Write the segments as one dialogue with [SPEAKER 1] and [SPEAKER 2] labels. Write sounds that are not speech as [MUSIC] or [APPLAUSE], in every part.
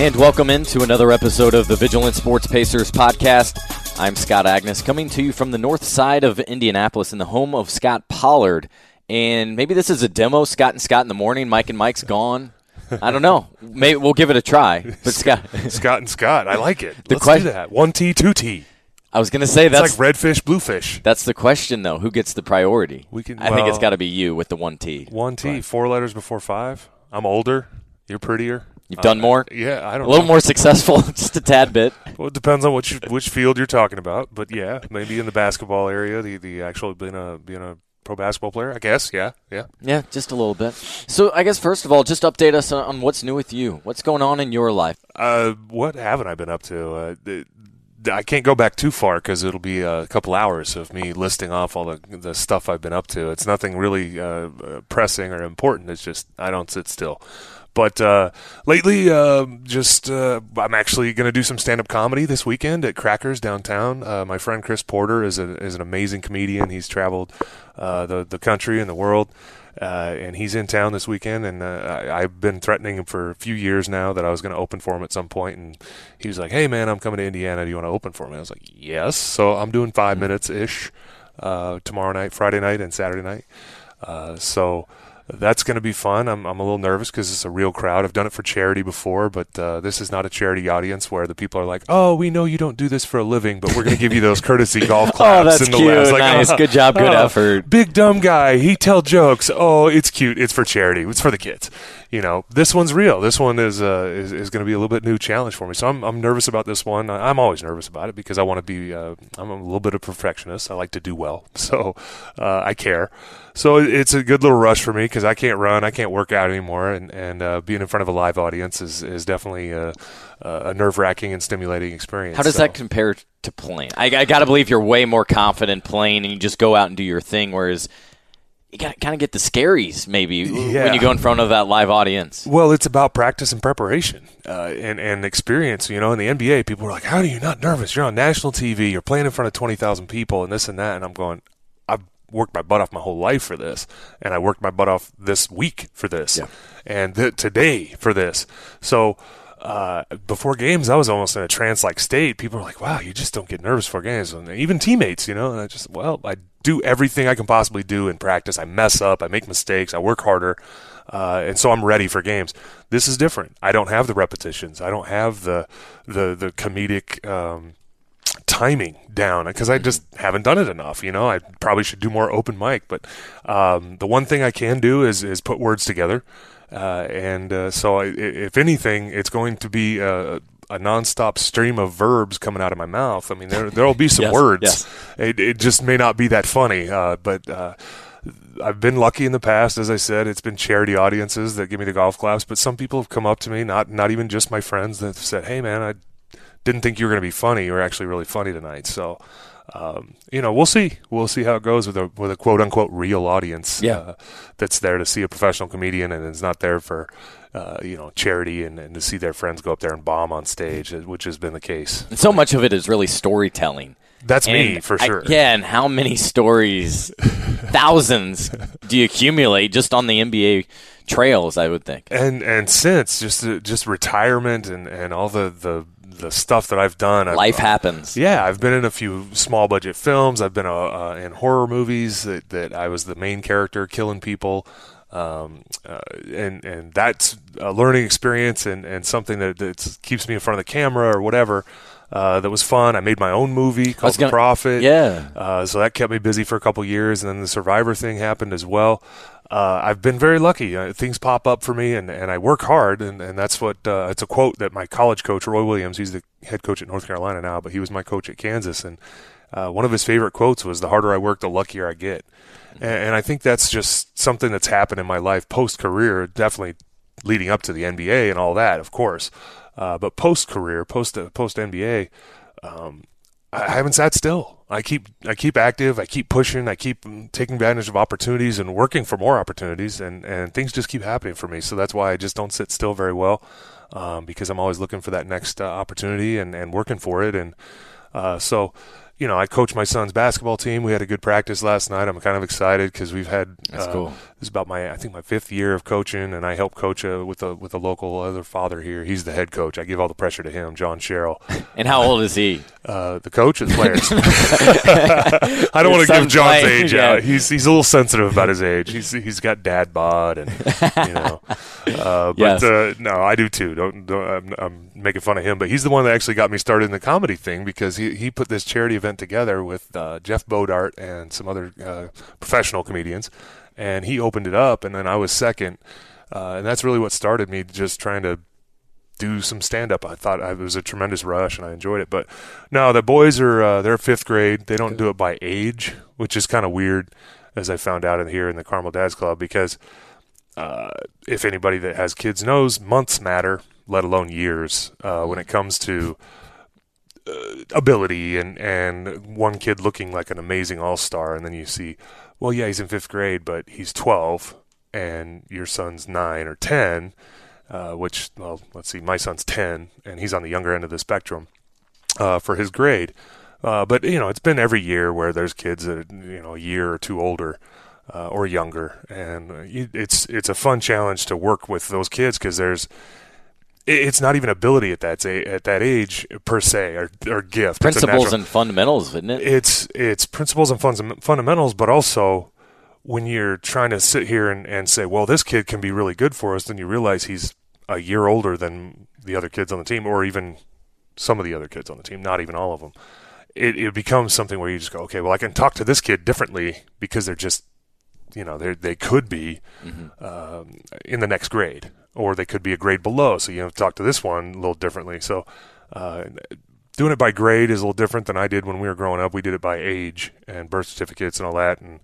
[SPEAKER 1] And welcome into another episode of the Vigilant Sports Pacers podcast. I'm Scott Agness, coming to you from the north side of Indianapolis in the home of Scot Pollard. And maybe this is a demo, Scott and Scott in the morning. Mike and Mike's gone. I don't know. Maybe we'll give it a try. But Scott,
[SPEAKER 2] Scott and Scott, I like it. [LAUGHS]
[SPEAKER 1] The
[SPEAKER 2] Let's
[SPEAKER 1] question-
[SPEAKER 2] do that. One T, two T.
[SPEAKER 1] I was going to say
[SPEAKER 2] It's
[SPEAKER 1] that's
[SPEAKER 2] like redfish, bluefish.
[SPEAKER 1] that's the question though. Who gets the priority?
[SPEAKER 2] We can-
[SPEAKER 1] I think it's got to be you with the one T.
[SPEAKER 2] One T, four letters before five. I'm older. You're prettier.
[SPEAKER 1] You've done more.
[SPEAKER 2] Yeah, I don't.
[SPEAKER 1] A little
[SPEAKER 2] know.
[SPEAKER 1] more successful, [LAUGHS] just a tad bit.
[SPEAKER 2] Well, it depends on which which field you're talking about, but yeah, maybe in the basketball area, the the actual being a being a pro basketball player. I guess. Yeah, yeah.
[SPEAKER 1] Yeah, just a little bit. So I guess first of all, just update us on- what's new with you. What's going on in your life?
[SPEAKER 2] Uh, what haven't I been up to? Uh, the, I can't go back too far because it'll be a couple hours of me listing off all the the stuff I've been up to. It's nothing really uh, uh, pressing or important. It's just I don't sit still. But uh, lately, uh, just uh, I'm actually going to do some stand-up comedy this weekend at Crackers downtown. Uh, my friend Chris Porter is a, is an amazing comedian. He's traveled uh, the the country and the world, uh, and he's in town this weekend. And uh, I, I've been threatening him for a few years now that I was going to open for him at some point. And he was like, "Hey man, I'm coming to Indiana. Do you want to open for me?" I was like, "Yes." So I'm doing five minutes ish uh, tomorrow night, Friday night, and Saturday night. Uh, so that's going to be fun. I'm, I'm a little nervous because it's a real crowd. I've done it for charity before, but uh, this is not a charity audience where the people are like, "Oh, we know you don't do this for a living, but we're going to give you those courtesy [LAUGHS] golf claps."
[SPEAKER 1] Oh, that's
[SPEAKER 2] in the
[SPEAKER 1] cute.
[SPEAKER 2] last." Like,
[SPEAKER 1] Nice.
[SPEAKER 2] "Uh,
[SPEAKER 1] Good job. Good
[SPEAKER 2] uh, [LAUGHS]
[SPEAKER 1] effort."
[SPEAKER 2] Big dumb guy. He tell jokes. Oh, it's cute. It's for charity. It's for the kids. You know, this one's real. This one is uh, is, is going to be a little bit new challenge for me. So I'm I'm nervous about this one. I'm always nervous about it because I want to be. Uh, I'm a little bit of a perfectionist. I like to do well, [LAUGHS] so uh, I care. So it's a good little rush for me because I can't run, I can't work out anymore, and and uh, being in front of a live audience is is definitely uh, a nerve wracking and stimulating experience.
[SPEAKER 1] How does
[SPEAKER 2] So-
[SPEAKER 1] that compare to playing? I, I got to believe you're way more confident playing and you just go out and do your thing, whereas you kind of get the scaries maybe when you go in front of that live audience.
[SPEAKER 2] Well, it's about practice and preparation uh, and and experience. You know, in the NBA, people are like, "How are you not nervous? You're on national TV. You're playing in front of twenty thousand people, and this and that." And I'm going, "I've worked my butt off my whole life for this, and I worked my butt off this week for this,
[SPEAKER 1] Yeah.
[SPEAKER 2] and th- today for this." So. Uh, before games, I was almost in a trance-like state. People are like, "Wow, you just don't get nervous for games." And even teammates, you know. And I just, well, I do everything I can possibly do in practice. I mess up, I make mistakes, I work harder, uh, and so I'm ready for games. This is different. I don't have the repetitions. I don't have the the the comedic um, timing down because I just haven't done it enough. You know, I probably should do more open mic. But um, the one thing I can do is is put words together, uh, and uh, so I, if anything, it's going to be a, a nonstop stream of verbs coming out of my mouth. I mean, there there'll be some [LAUGHS]
[SPEAKER 1] Yes,
[SPEAKER 2] words.
[SPEAKER 1] yes.
[SPEAKER 2] It, it just may not be that funny, uh, but. Uh, I've been lucky in the past, as I said. It's been charity audiences that give me the golf claps, but some people have come up to me, not not even just my friends, that have said, "Hey, man, I didn't think you were going to be funny. You were actually really funny tonight." So, um, you know, we'll see. We'll see how it goes with a with a quote unquote real audience.
[SPEAKER 1] Yeah.
[SPEAKER 2] uh, that's there to see a professional comedian and is not there for. Uh, you know, charity and, and to see their friends go up there and bomb on stage, uh, which has been the case.
[SPEAKER 1] And so much of it is really storytelling.
[SPEAKER 2] That's me
[SPEAKER 1] And
[SPEAKER 2] for
[SPEAKER 1] I-
[SPEAKER 2] sure.
[SPEAKER 1] yeah, and how many stories, [LAUGHS] thousands, do you accumulate just on the NBA trails? I would think.
[SPEAKER 2] and and since just uh, just retirement and, and all the, the the stuff that I've done, I've,
[SPEAKER 1] Life happens.
[SPEAKER 2] Yeah, I've been in a few small budget films. I've been uh, uh, in horror movies that, that I was the main character killing people, um, uh, and and that's a learning experience and, and something that that keeps me in front of the camera or whatever. uh, that was fun. I made my own movie called
[SPEAKER 1] gonna-
[SPEAKER 2] The Prophet.
[SPEAKER 1] Yeah.
[SPEAKER 2] Uh, so that kept me busy for a couple years, and then the Survivor thing happened as well. Uh, I've been very lucky. Uh, things pop up for me, and, and I work hard, and, and that's what uh, it's a quote that my college coach Roy Williams. He's the head coach at North Carolina now, but he was my coach at Kansas, and uh, one of his favorite quotes was, "The harder I work, the luckier I get." And, and I think that's just something that's happened in my life post career, definitely leading up to the NBA and all that, of course. Uh, but post career, post post NBA, um, I I haven't sat still. I keep I keep active. I keep pushing. I keep mm, taking advantage of opportunities and working for more opportunities. And, and things just keep happening for me. So that's why I just don't sit still very well, um, because I'm always looking for that next uh, opportunity and, and working for it. And uh, so, you know, I coach my son's basketball team. We had a good practice last night. I'm kind of excited because we've had
[SPEAKER 1] That's
[SPEAKER 2] uh,
[SPEAKER 1] cool.
[SPEAKER 2] This is about my I think my fifth year of coaching, and I help coach uh, with a with a local other father here. He's the head coach. I give all the pressure to him, John Sherrill. [LAUGHS]
[SPEAKER 1] And how old is he?
[SPEAKER 2] Uh, the coach or the players? I don't want to give John's
[SPEAKER 1] playing,
[SPEAKER 2] age
[SPEAKER 1] yeah.
[SPEAKER 2] out. He's he's a little sensitive about his age. He's he's got dad bod and you know. [LAUGHS] Uh, but
[SPEAKER 1] Yes.
[SPEAKER 2] uh, no, I do too. Don't, don't I'm, I'm making fun of him, but he's the one that actually got me started in the comedy thing because he he put this charity event together with uh, Jeff Bodart and some other uh, professional comedians, and he opened it up, and then I was second, uh, and that's really what started me just trying to do some stand up. I thought it was a tremendous rush and I enjoyed it. But no, the boys are uh, they're fifth grade. They don't do it by age, which is kind of weird, as I found out in here in the Carmel Dads Club because uh, if anybody that has kids knows, months matter, let alone years, uh, when it comes to uh, ability and and one kid looking like an amazing all star, and then you see, well, yeah, he's in fifth grade, but he's twelve, and your son's nine or ten uh, which, well, let's see, my son's 10, and he's on the younger end of the spectrum uh, for his grade. Uh, but, you know, it's been every year where there's kids that are, you know, a year or two older uh, or younger. And uh, it's it's a fun challenge to work with those kids because there's, it's not even ability at that, at that age per se or, or gift.
[SPEAKER 1] Principles
[SPEAKER 2] natural-
[SPEAKER 1] and fundamentals, isn't it?
[SPEAKER 2] it's it's principles and fun- fundamentals, but also when you're trying to sit here and, and say, well, this kid can be really good for us, then you realize he's a year older than the other kids on the team, or even some of the other kids on the team, not even all of them. It, it becomes something where you just go, okay, well, I can talk to this kid differently because they're just, you know, they they could be um, in the next grade, or they could be a grade below. So you have to talk to this one a little differently. So uh, doing it by grade is a little different than I did when we were growing up. We did it by age and birth certificates and all that. And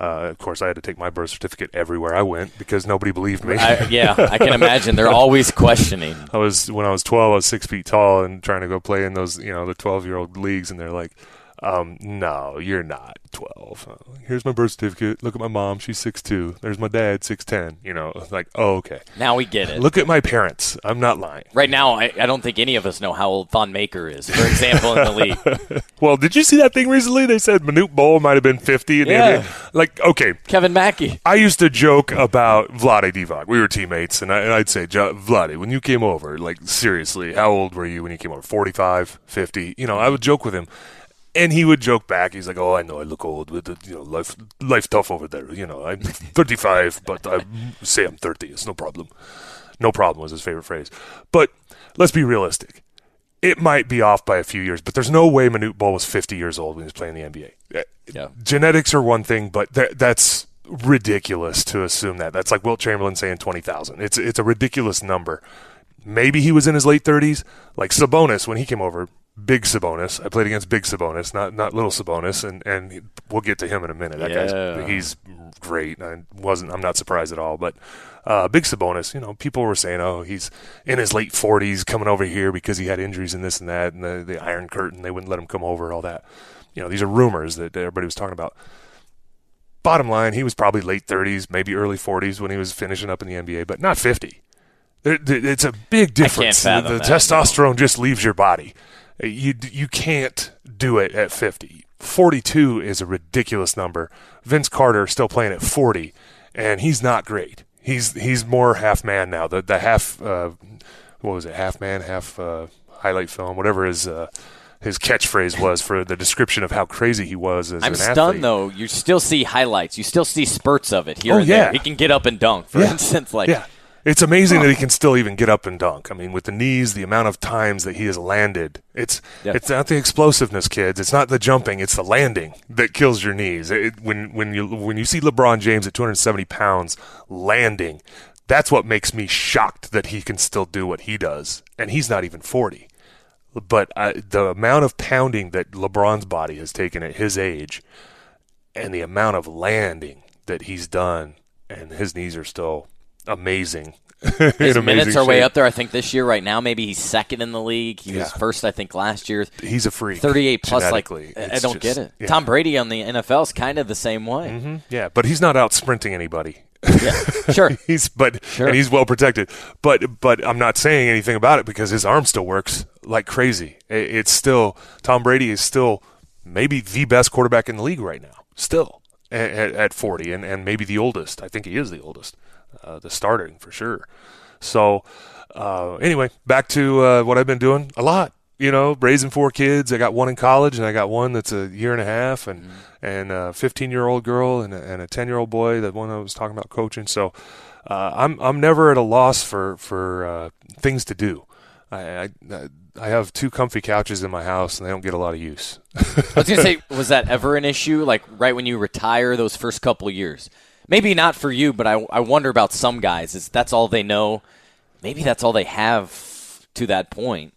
[SPEAKER 2] uh, of course, I had to take my birth certificate everywhere I went because nobody believed me.
[SPEAKER 1] I, yeah, I can imagine. They're always questioning. [LAUGHS]
[SPEAKER 2] I was when I was 12, I was six feet tall and trying to go play in those, you know, the 12 year old leagues, and they're like, um, "No, you're not 12. Uh, Here's my birth certificate. Look at my mom; she's six two. There's my dad, 6'10". You know, [LAUGHS] like, oh, okay.
[SPEAKER 1] Now we get it.
[SPEAKER 2] Look at my parents. I'm not lying.
[SPEAKER 1] Right now, I, I don't think any of us know how old Thon Maker is, for example, in the [LAUGHS] league.
[SPEAKER 2] Well, did you see that thing recently? They said Manute Bol might have been 50. And
[SPEAKER 1] Yeah.
[SPEAKER 2] Like, okay,
[SPEAKER 1] Kevin Mackey.
[SPEAKER 2] I used to joke about Vlade Divac. We were teammates, and, I, and I'd say, "Jo- Vlade, when you came over, like, seriously, how old were you when you came over? 45, 50? You know, I would joke with him. And he would joke back. He's like, "Oh, I know I look old, but you know, life, life tough over there. You know, I'm [LAUGHS] 35, but I say I'm 30. It's no problem. No problem was his favorite phrase. But let's be realistic. It might be off by a few years, but there's no way Manute Bol was 50 years old when he was playing the NBA. Uh,
[SPEAKER 1] Yeah.
[SPEAKER 2] Genetics are one thing, but that, that's ridiculous to assume that. That's like Wilt Chamberlain saying 20,000. It's it's a ridiculous number. Maybe he was in his late 30s, like Sabonis when he came over. Big Sabonis. I played against Big Sabonis, not not little Sabonis, and and we'll get to him in a minute. That
[SPEAKER 1] Yeah.
[SPEAKER 2] guy's he's great. I wasn't. I'm not surprised at all. But uh, Big Sabonis, you know, people were saying, oh, he's in his late 40s, coming over here because he had injuries and this and that, and the the Iron Curtain. They wouldn't let him come over, all that. You know, these are rumors that everybody was talking about. Bottom line, he was probably late 30s, maybe early 40s when he was finishing up in the NBA, but not 50. There, there- it's a big difference. the
[SPEAKER 1] that,
[SPEAKER 2] testosterone just leaves your body. You you can't do it at 50. 42 is a ridiculous number. Vince Carter still playing at 40, and he's not great. He's he's more half man now. The the half uh, what was it? Half man, half uh, highlight film, whatever his uh, his catchphrase was for the description of how crazy he was as
[SPEAKER 1] I'm
[SPEAKER 2] an
[SPEAKER 1] stunned
[SPEAKER 2] athlete.
[SPEAKER 1] though. You still see highlights. You still see spurts of it here
[SPEAKER 2] Oh,
[SPEAKER 1] and
[SPEAKER 2] yeah.
[SPEAKER 1] there. He can get up and dunk, for
[SPEAKER 2] Yeah.
[SPEAKER 1] instance. Like,
[SPEAKER 2] yeah. It's amazing that he can still even get up and dunk. I mean, with the knees, the amount of times that he has landed, it's
[SPEAKER 1] Yeah.
[SPEAKER 2] it's not the explosiveness, kids. It's not the jumping. It's the landing that kills your knees. It, when when you when you see LeBron James at 270 pounds landing, that's what makes me shocked that he can still do what he does, and he's not even 40. But I, the amount of pounding that LeBron's body has taken at his age, and the amount of landing that he's done, and his knees are still amazing. [LAUGHS]
[SPEAKER 1] His
[SPEAKER 2] In
[SPEAKER 1] minutes
[SPEAKER 2] amazing
[SPEAKER 1] are way up there. I think this year, right now, maybe he's second in the league. He was first, I think, last year.
[SPEAKER 2] He's a freak.
[SPEAKER 1] 38 plus, like. I I don't
[SPEAKER 2] just-
[SPEAKER 1] get it.
[SPEAKER 2] yeah.
[SPEAKER 1] Tom Brady on the NFL is kind of the same way.
[SPEAKER 2] Mhm. Yeah, but he's not out sprinting anybody.
[SPEAKER 1] Yeah, [LAUGHS] sure.
[SPEAKER 2] he's but
[SPEAKER 1] Sure.
[SPEAKER 2] and he's well protected. But but I'm not saying anything about it because his arm still works like crazy. I- It's still Tom Brady is still maybe the best quarterback in the league right now. Still at, at, at 40 and and maybe the oldest. I think he is the oldest. Uh, the starting for sure. So uh, anyway, back to uh, what I've been doing a lot. You know, raising four kids. I got one in college, and I got one that's a year and a half, and and a 15 year old girl, and a, and a 10 year old boy. That one I was talking about coaching. So uh, I'm I'm never at a loss for for uh, things to do. I, I I have two comfy couches in my house, and they don't get a lot of use.
[SPEAKER 1] I was gonna [LAUGHS] say, was that ever an issue? Like right when you retire, those first couple years. Maybe not for you, but I, I wonder about some guys. Is that's all they know? Maybe that's all they have to that point.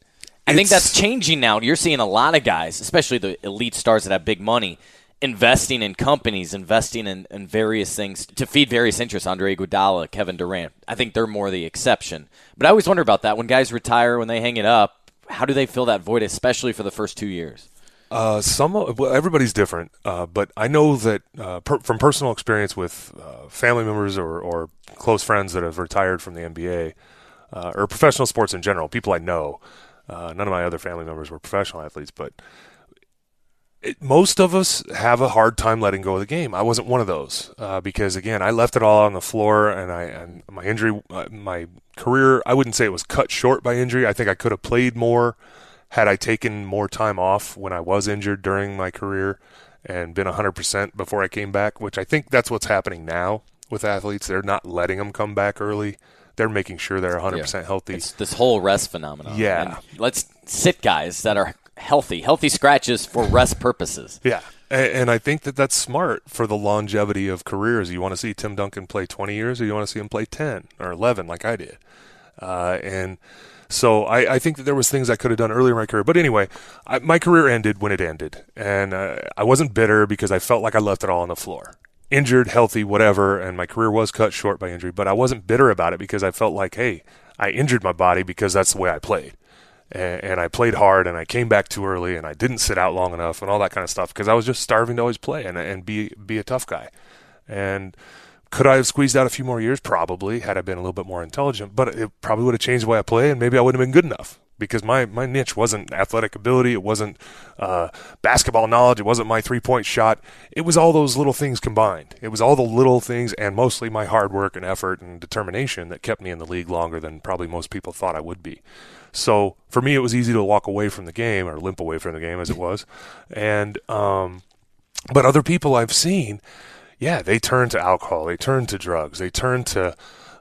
[SPEAKER 1] I think that's changing now. You're seeing a lot of guys, especially the elite stars that have big money, investing in companies, investing in, in various things to feed various interests. Andre Iguodala, Kevin Durant. I think they're more the exception. But I always wonder about that. When guys retire, when they hang it up, how do they fill that void, especially for the first two years?
[SPEAKER 2] Uh, some well, everybody's different, uh, but I know that uh, per, from personal experience with uh, family members or, or close friends that have retired from the NBA uh, or professional sports in general, people I know. Uh, none of my other family members were professional athletes, but it, most of us have a hard time letting go of the game. I wasn't one of those uh, because again, I left it all on the floor, and I and my injury, my career, I wouldn't say it was cut short by injury. I think I could have played more had I taken more time off when I was injured during my career and been 100% before I came back, which I think that's what's happening now with athletes. They're not letting them come back early. They're making sure they're 100% healthy.
[SPEAKER 1] It's this whole rest phenomenon.
[SPEAKER 2] Yeah.
[SPEAKER 1] And let's sit guys that are healthy, healthy scratches for rest purposes.
[SPEAKER 2] Yeah. And, and I think that that's smart for the longevity of careers. You want to see Tim Duncan play 20 years or you want to see him play 10 or 11 like I did. Uh, and so I, I think that there was things I could have done earlier in my career. But anyway, I, my career ended when it ended. And uh, I wasn't bitter because I felt like I left it all on the floor. Injured, healthy, whatever, and my career was cut short by injury. But I wasn't bitter about it because I felt like, hey, I injured my body because that's the way I played and, and I played hard and I came back too early and I didn't sit out long enough and all that kind of stuff because I was just starving to always play and and be be a tough guy. And could I have squeezed out a few more years? Probably, had I been a little bit more intelligent. But it probably would have changed the way I play, and maybe I wouldn't have been good enough because my, my niche wasn't athletic ability, it wasn't uh, basketball knowledge, it wasn't my three point shot. It was all those little things combined. It was all the little things and mostly my hard work and effort and determination that kept me in the league longer than probably most people thought I would be. So for me, it was easy to walk away from the game or limp away from the game as it was. And, um, but other people I've seen, yeah, they turn to alcohol, they turn to drugs, they turn to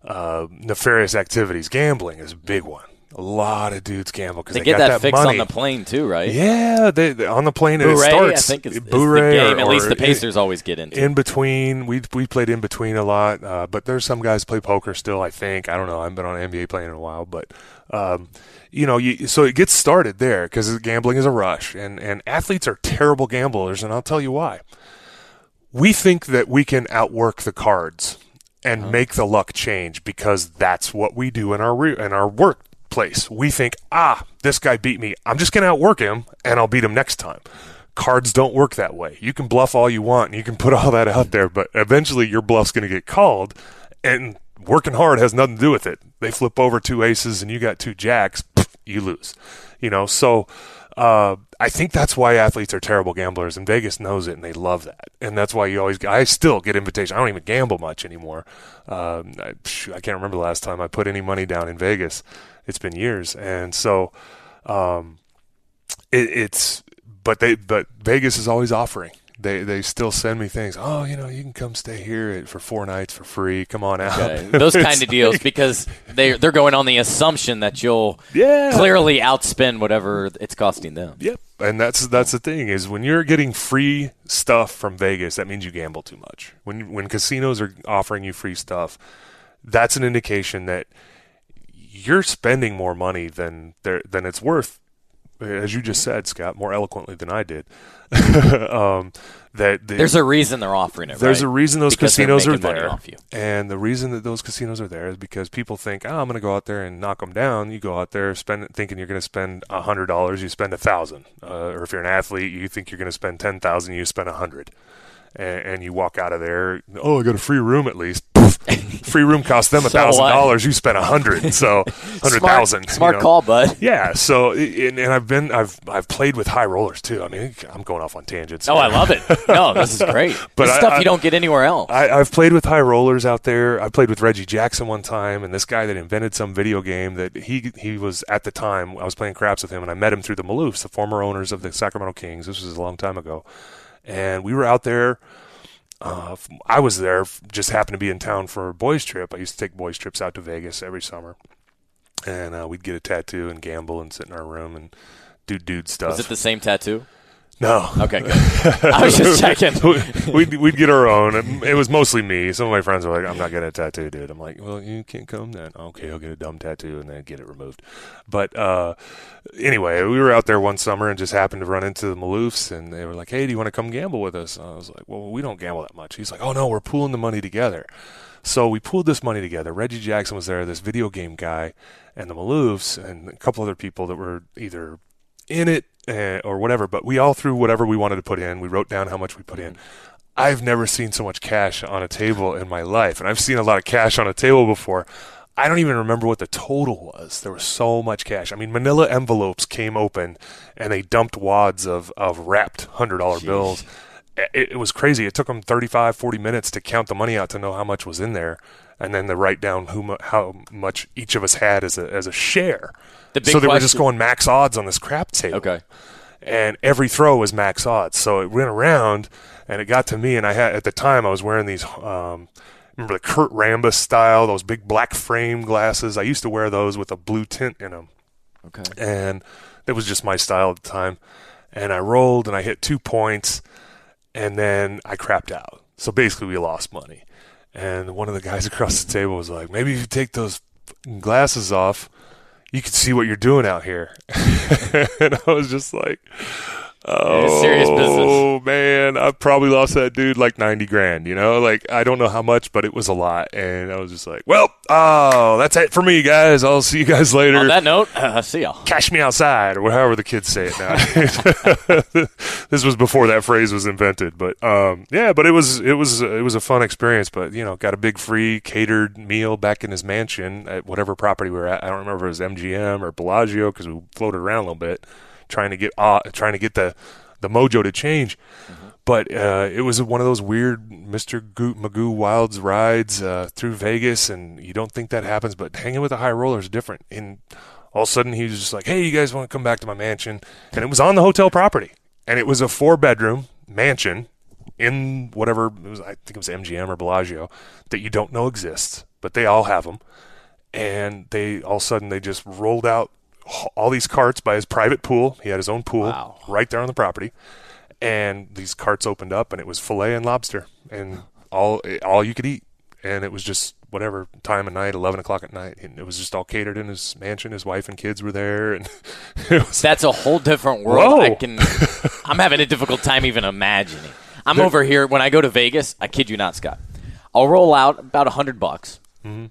[SPEAKER 2] uh, nefarious activities. Gambling is a big one. A lot of dudes gamble because
[SPEAKER 1] They,
[SPEAKER 2] they,
[SPEAKER 1] get
[SPEAKER 2] got
[SPEAKER 1] that, fix
[SPEAKER 2] money.
[SPEAKER 1] on the plane too, right?
[SPEAKER 2] Yeah, they, they- on the plane and it
[SPEAKER 1] Bourré, I
[SPEAKER 2] starts.
[SPEAKER 1] think is, is
[SPEAKER 2] Bourré
[SPEAKER 1] game.
[SPEAKER 2] or-
[SPEAKER 1] At least the Pacers always get into.
[SPEAKER 2] in between. We we played in between a lot, uh, but there's some guys play poker still. I think I don't know. I haven't been on NBA playing in a while, but um, you know, you, so it gets started there because gambling is a rush, and and athletes are terrible gamblers, and I'll tell you why. We think that we can outwork the cards and make the luck change because that's what we do in our re- in our workplace. We think, ah, this guy beat me. I'm just going to outwork him, and I'll beat him next time. Cards don't work that way. You can bluff all you want, and you can put all that out there, but eventually your bluff's going to get called, and working hard has nothing to do with it. They flip over two aces, and you got two jacks, pff, you lose. You know, so uh, I think that's why athletes are terrible gamblers, and Vegas knows it, and they love that. And that's why you always. I still get invitations. I don't even gamble much anymore. Um, I, I can't remember the last time I put any money down in Vegas. It's been years, and so um, it, it's. But they, but Vegas is always offering. They they still send me things. Oh, you know, you can come stay here for four nights for free. Come on out.
[SPEAKER 1] Okay. Those kind of [LAUGHS] deals because they they're going on the assumption that you'll
[SPEAKER 2] Yeah.
[SPEAKER 1] clearly outspend whatever it's costing them.
[SPEAKER 2] Yep. And that's that's the thing is when you're getting free stuff from Vegas, that means you gamble too much. When when casinos are offering you free stuff, that's an indication that you're spending more money than there than it's worth. As you just said, Scott, more eloquently than I did. [LAUGHS] um, that the,
[SPEAKER 1] There's a reason they're offering it.
[SPEAKER 2] there's
[SPEAKER 1] right?
[SPEAKER 2] a reason those
[SPEAKER 1] Because
[SPEAKER 2] casinos are there, and the reason that those casinos are there is because people think, "Oh, I'm going to go out there and knock them down." You go out there, spend thinking you're going to spend a hundred dollars, you spend a thousand. Uh, or if you're an athlete, you think you're going to spend ten thousand, you spend a hundred, and, and you walk out of there. Oh, I got a free room at least. [LAUGHS] free room cost them [LAUGHS] a thousand dollars. You spent a hundred, so [LAUGHS] hundred
[SPEAKER 1] Smart,
[SPEAKER 2] thousand.
[SPEAKER 1] smart call, bud.
[SPEAKER 2] Yeah, so and, and I've been I've I've played with high rollers too. I mean, I'm going off on tangents.
[SPEAKER 1] Oh, I love it. No, this is great.
[SPEAKER 2] But I-
[SPEAKER 1] stuff
[SPEAKER 2] I-
[SPEAKER 1] you don't get anywhere else.
[SPEAKER 2] I, I've played with high rollers out there. I played with Reggie Jackson one time, and this guy that invented some video game that he he was at the time. I was playing craps with him, and I met him through the Maloofs, the former owners of the Sacramento Kings. This was a long time ago, and we were out there. Uh, I was there, just happened to be in town for a boys' trip. I used to take boys' trips out to Vegas every summer, and uh, we'd get a tattoo and gamble and sit in our room and do dude stuff.
[SPEAKER 1] Was it the same tattoo?
[SPEAKER 2] No,
[SPEAKER 1] Okay, good. I was just checking. [LAUGHS]
[SPEAKER 2] we'd, we'd get our own. It was mostly me. Some of my friends were like, I'm not getting a tattoo, dude. I'm like, well, you can't come then. Okay, I'll get a dumb tattoo and then get it removed. But uh, anyway, we were out there one summer and just happened to run into the Maloofs and they were like, hey, do you want to come gamble with us? I was like, well, we don't gamble that much. He's like, oh, no, we're pooling the money together. So we pooled this money together. Reggie Jackson was there, this video game guy, and the Maloofs, and a couple other people that were either in it uh, or whatever. But we all threw whatever we wanted to put in. We wrote down how much we put in. I've never seen so much cash on a table in my life, and I've seen a lot of cash on a table before. I don't even remember what the total was. There was so much cash. I mean, manila envelopes came open, and they dumped wads of, of wrapped $100 bills. It, it was crazy. It took them 35, 40 minutes to count the money out to know how much was in there, and then to write down who how much each of us had as a, as a share.
[SPEAKER 1] The big
[SPEAKER 2] so they were just going max odds on this crap table
[SPEAKER 1] Okay.
[SPEAKER 2] and every throw was max odds. So it went around, and it got to me, and I had at the time I was wearing these. Um, remember the Kurt Rambis style, those big black frame glasses. I used to wear those with a blue tint in them,
[SPEAKER 1] Okay.
[SPEAKER 2] and it was just my style at the time. And I rolled, and I hit two points, and then I crapped out. So basically, we lost money. And one of the guys [LAUGHS] across the table was like, "Maybe if you take those glasses off." You can see what you're doing out here, [LAUGHS] and I was just like, Oh
[SPEAKER 1] serious business.
[SPEAKER 2] man, I probably lost that dude like ninety grand. You know, like I don't know how much, but it was a lot. And I was just like, well, oh, that's it for me, guys. I'll see you guys later.
[SPEAKER 1] On that note, [LAUGHS] uh, see y'all.
[SPEAKER 2] Cash me outside, or however the kids say it now. [LAUGHS] this was before that phrase was invented, but um, yeah, but it was it was it was a fun experience. But you know, got a big free catered meal back in his mansion at whatever property we were at. I don't remember if it was MGM or Bellagio because we floated around a little bit, trying to get uh, trying to get the the mojo to change. But uh, it was one of those weird Mr. Goo- Magoo Wilds rides uh, through Vegas, and you don't think that happens. But hanging with a high roller is different. And all of a sudden, he was just like, "Hey, you guys want to come back to my mansion?" And it was on the hotel property, and it was a four-bedroom mansion in whatever it was. I think it was MGM or Bellagio that you don't know exists, but they all have them. And they all of a sudden they just rolled out all these carts by his private pool. He had his own pool
[SPEAKER 1] Wow.
[SPEAKER 2] right there on the property and these carts opened up and it was fillet and lobster and all all you could eat and it was just whatever time of night 11 o'clock at night and it was just all catered in his mansion his wife and kids were there and [LAUGHS] was
[SPEAKER 1] That's a whole different world.
[SPEAKER 2] Whoa.
[SPEAKER 1] I can. I'm having a difficult time even imagining. I'm over here when I go to Vegas. I kid you not, Scot. I'll roll out about a hundred bucks.
[SPEAKER 2] Mm-hmm.